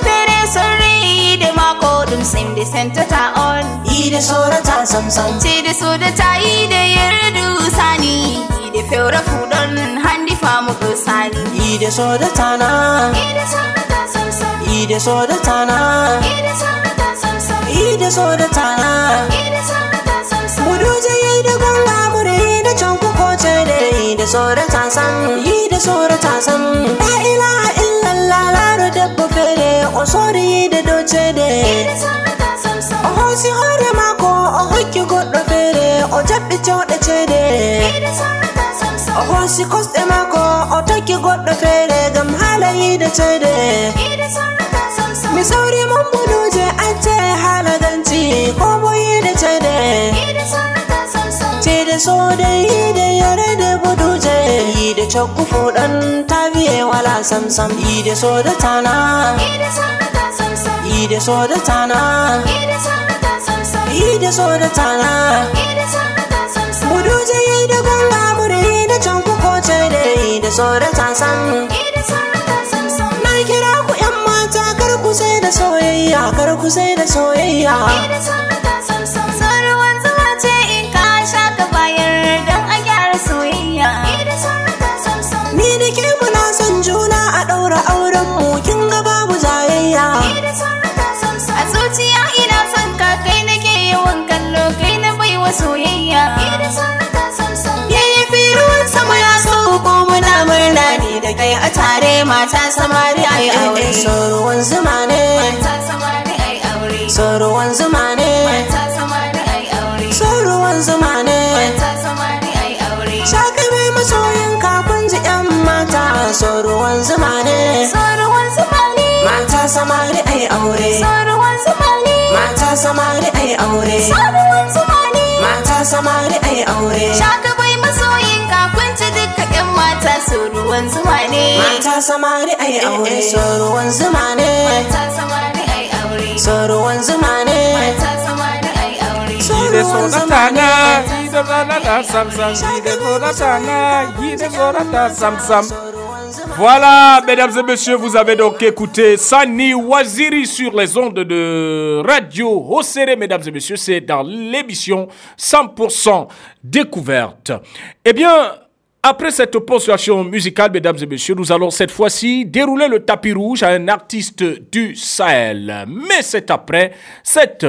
Sim di senta ta on Ide sora ta sam sam so soda ta ide yerdu sani Ide feura fudon handi famu sani Ide so soda ta na Ide soda ta sam sam Ide soda ta na Ide soda ta sam sam Ide soda ta na Ide soda ta sam sam Muduje ide gonga mure ide chonku koche de Ide so soda ta sam Ide so soda ta sam La ilaha illa Lalaru da bufere, osori da doce de. Oho si hore mako, oho ki goɗɗo fere, o jaɓɓi coɗe cede. Oho si kosɗe mako, o tokki goɗɗo fere, gam halayi da cede. Mi sauri mun buduje, an ce ko boyi da cede. so dai da yare da budu yi da cakufu ta biye wala samsam yi da so da tana yi da so da tana yi da so da tana budu yi da gonga bure da cakufu ce da yi da so da tasan na kira ku yan mata kar ku sai da soyayya kar ku sai da soyayya soyayya. yayyafi ruwan sama ya sauko muna murna ni da kai a tare mata samari ai aure so ruwan zuma ne Mata samari ai aure. so ruwan zuma ne Mata samari ai aure. so ruwan zuma ne Mata samari ai aure. Shaka mai masoyin kafin ji yan mata so ruwan zuma ne zuma ne. mata samari ai aure zuma ne. mata samari ai aure zuma ne. Mata samari ai aure Shaka bai masoyin ka kunci duka ƴan mata su ruwan zuma ne. mata samari ai eh, aure eh. so ruwan zuma ne Mata samari ai aure. so ruwan zuma ne Mata samari ai aure. so Yide ruwan zuma zonatana, ne yide zonata sam sam, yide zonatana, yide zonata sam sam. Voilà, mesdames et messieurs, vous avez donc écouté Sani Waziri sur les ondes de Radio Hossere, mesdames et messieurs, c'est dans l'émission 100% découverte. Eh bien, après cette ponctuation musicale, mesdames et messieurs, nous allons cette fois-ci dérouler le tapis rouge à un artiste du Sahel. Mais c'est après cette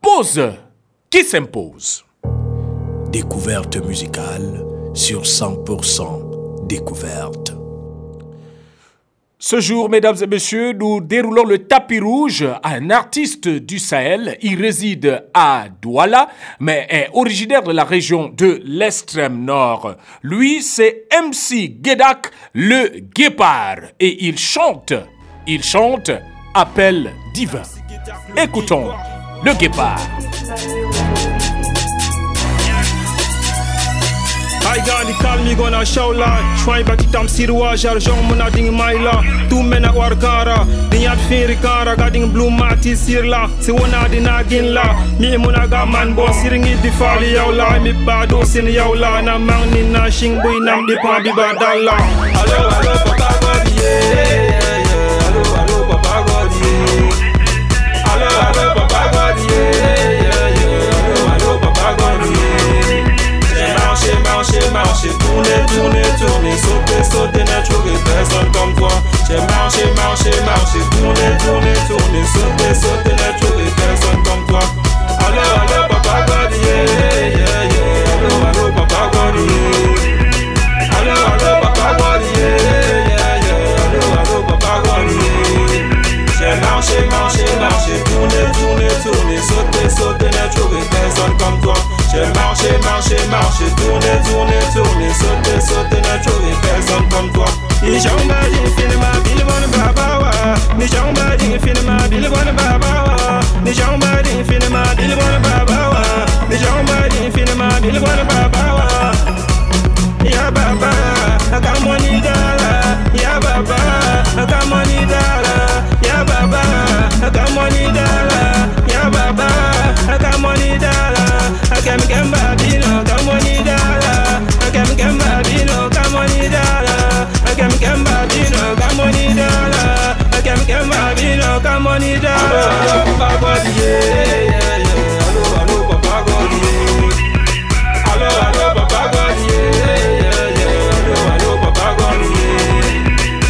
pause qui s'impose. Découverte musicale sur 100% découverte. Ce jour, mesdames et messieurs, nous déroulons le tapis rouge à un artiste du Sahel. Il réside à Douala, mais est originaire de la région de l'extrême nord. Lui, c'est MC Gedak, le guépard. Et il chante, il chante Appel divin. Écoutons le guépard. Ay gali kalmi gona shawla Shwai bati tam sirwa jarjon muna ding maila Tu mena war kara Dinyat firi kara Gading blue mati sirla. Si wana di nagin la Mi muna ga man bo Siringi di fali yawla Mi bado sin yawla Na mang ni na shing boy nam di pa bi badala Alo alo god marché, tourné, tourné, tourné, sauté, sauté, n'a trouvé personne comme toi. J'ai marché, marché, marché, tourné, tourné, tourné, sauté, sauté, n'a trouvé personne comme toi. Allo, allo, papa yeah,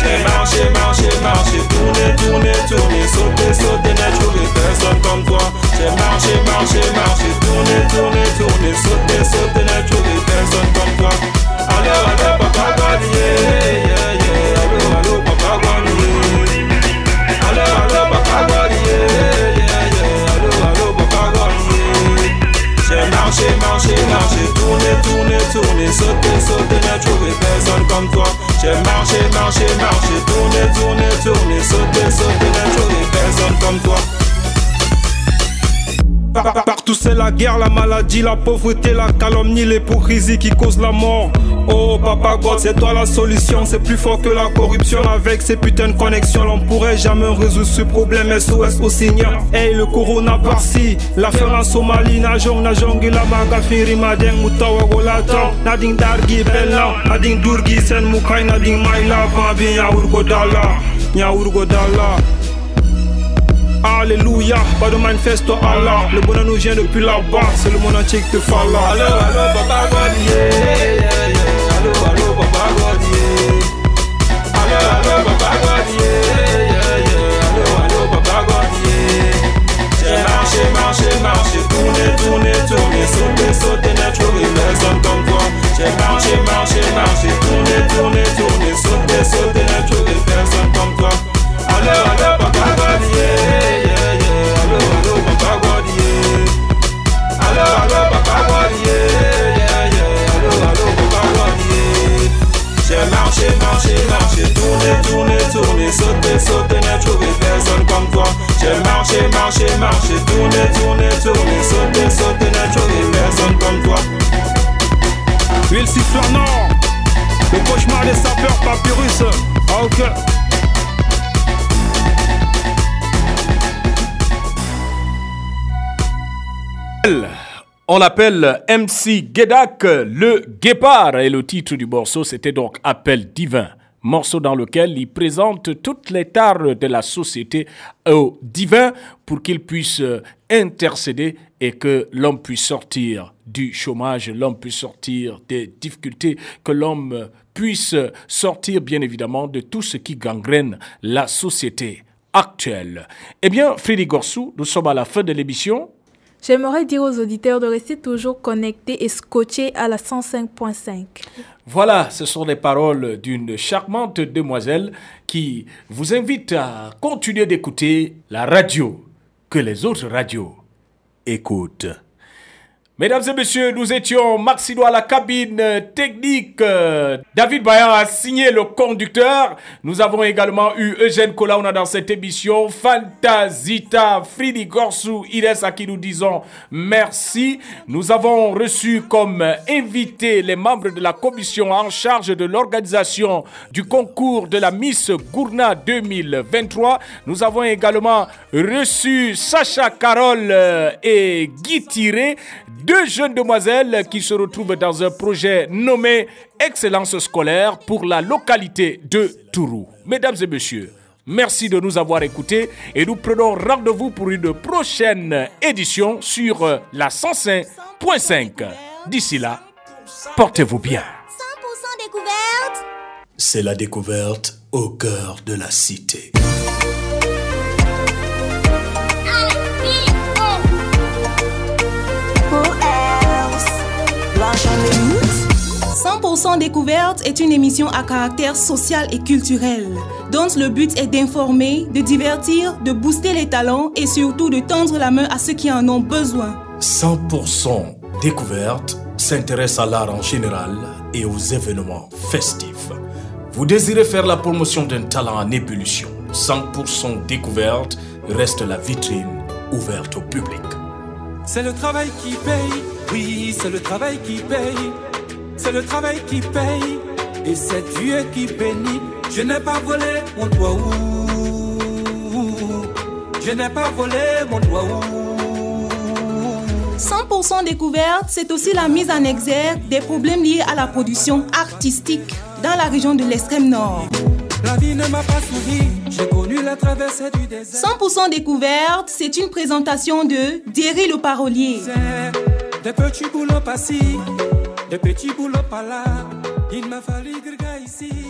J'ai marché, marché, marché, tourné, tourné, tourné, sauté, sauté, marché, marché, tourné, tourné, tourné, sauté, tourné, tourné, sauté, sauté, n'a trouvé personne comme toi. J'ai marché, marché, marché, tourné, tourné, tourné, sauté, sauté, n'a trouvé personne comme toi. Par- par- Partout c'est la guerre, la maladie, la pauvreté, la calomnie, l'hypocrisie qui cause la mort. Oh papa God, c'est toi la solution, c'est plus fort que la corruption. Avec ces putains de connexions, on pourrait jamais résoudre ce problème. SOS au Seigneur. Hey, le corona par-ci, l'affaire en Somalie, Najong, Najong, la maga, Firi, Madeng, Mutawa, Golatan, Nading Dargi, Bellan, Nading Durgi, Sen Mukai, Nading Maila, Pambin, Yaurgo Dala, Yaurgo Dala. Alléluia, pas de manifesto Allah. Le bonheur nous vient depuis là-bas, c'est le monde entier qui te là. Papa God, yeah. Sauté, sauté, trouvé personne comme toi. J'ai marché, marché, marché, tourné, tourné, tourné, sauté, sauté, trouvé personne comme toi. Allo, allo, papa God, yeah, yeah, yeah. Allo, papa papa yeah, yeah, papa. J'ai marché, marché, marché, tourné, tourné, tourné, sauté, sauté, J'ai marché, marché, marché, tourné, tourné, tourné, sauté, sauté, n'a trouvé personne comme toi. Huile sifflant le cauchemar des sapeurs papyrus. Ah, ok. On l'appelle MC Gedak, le guépard. Et le titre du morceau, c'était donc Appel divin. Morceau dans lequel il présente toutes les tares de la société au divin pour qu'il puisse intercéder et que l'homme puisse sortir du chômage, l'homme puisse sortir des difficultés, que l'homme puisse sortir bien évidemment de tout ce qui gangrène la société actuelle. Eh bien, Frédéric Gorsou, nous sommes à la fin de l'émission. J'aimerais dire aux auditeurs de rester toujours connectés et scotchés à la 105.5. Voilà, ce sont les paroles d'une charmante demoiselle qui vous invite à continuer d'écouter la radio que les autres radios écoutent. Mesdames et messieurs, nous étions Maxido à la cabine technique. David Bayan a signé le conducteur. Nous avons également eu Eugène Kolauna dans cette émission. Fantasita, Fridi Gorsou, Ires à qui nous disons merci. Nous avons reçu comme invités les membres de la commission en charge de l'organisation du concours de la Miss Gourna 2023. Nous avons également reçu Sacha Carole et Guy Tiré deux jeunes demoiselles qui se retrouvent dans un projet nommé Excellence scolaire pour la localité de Tourou. Mesdames et messieurs, merci de nous avoir écoutés et nous prenons rendez-vous pour une prochaine édition sur la 105.5. D'ici là, portez-vous bien. 100% découverte. C'est la découverte au cœur de la cité. 100% Découverte est une émission à caractère social et culturel, dont le but est d'informer, de divertir, de booster les talents et surtout de tendre la main à ceux qui en ont besoin. 100% Découverte s'intéresse à l'art en général et aux événements festifs. Vous désirez faire la promotion d'un talent en ébullition 100% Découverte reste la vitrine ouverte au public. C'est le travail qui paye, oui, c'est le travail qui paye. C'est le travail qui paye, et c'est Dieu qui bénit. Je n'ai pas volé mon doigt, je n'ai pas volé mon doigt. 100% découverte, c'est aussi la mise en exergue des problèmes liés à la production artistique dans la région de l'extrême nord. La vie ne m'a pas souri, j'ai connu la traversée du désert. 100% découverte, c'est une présentation de Derry le parolier. Des petits boulots pas-ci, des petits boulots pas là, il m'a fallu grga ici.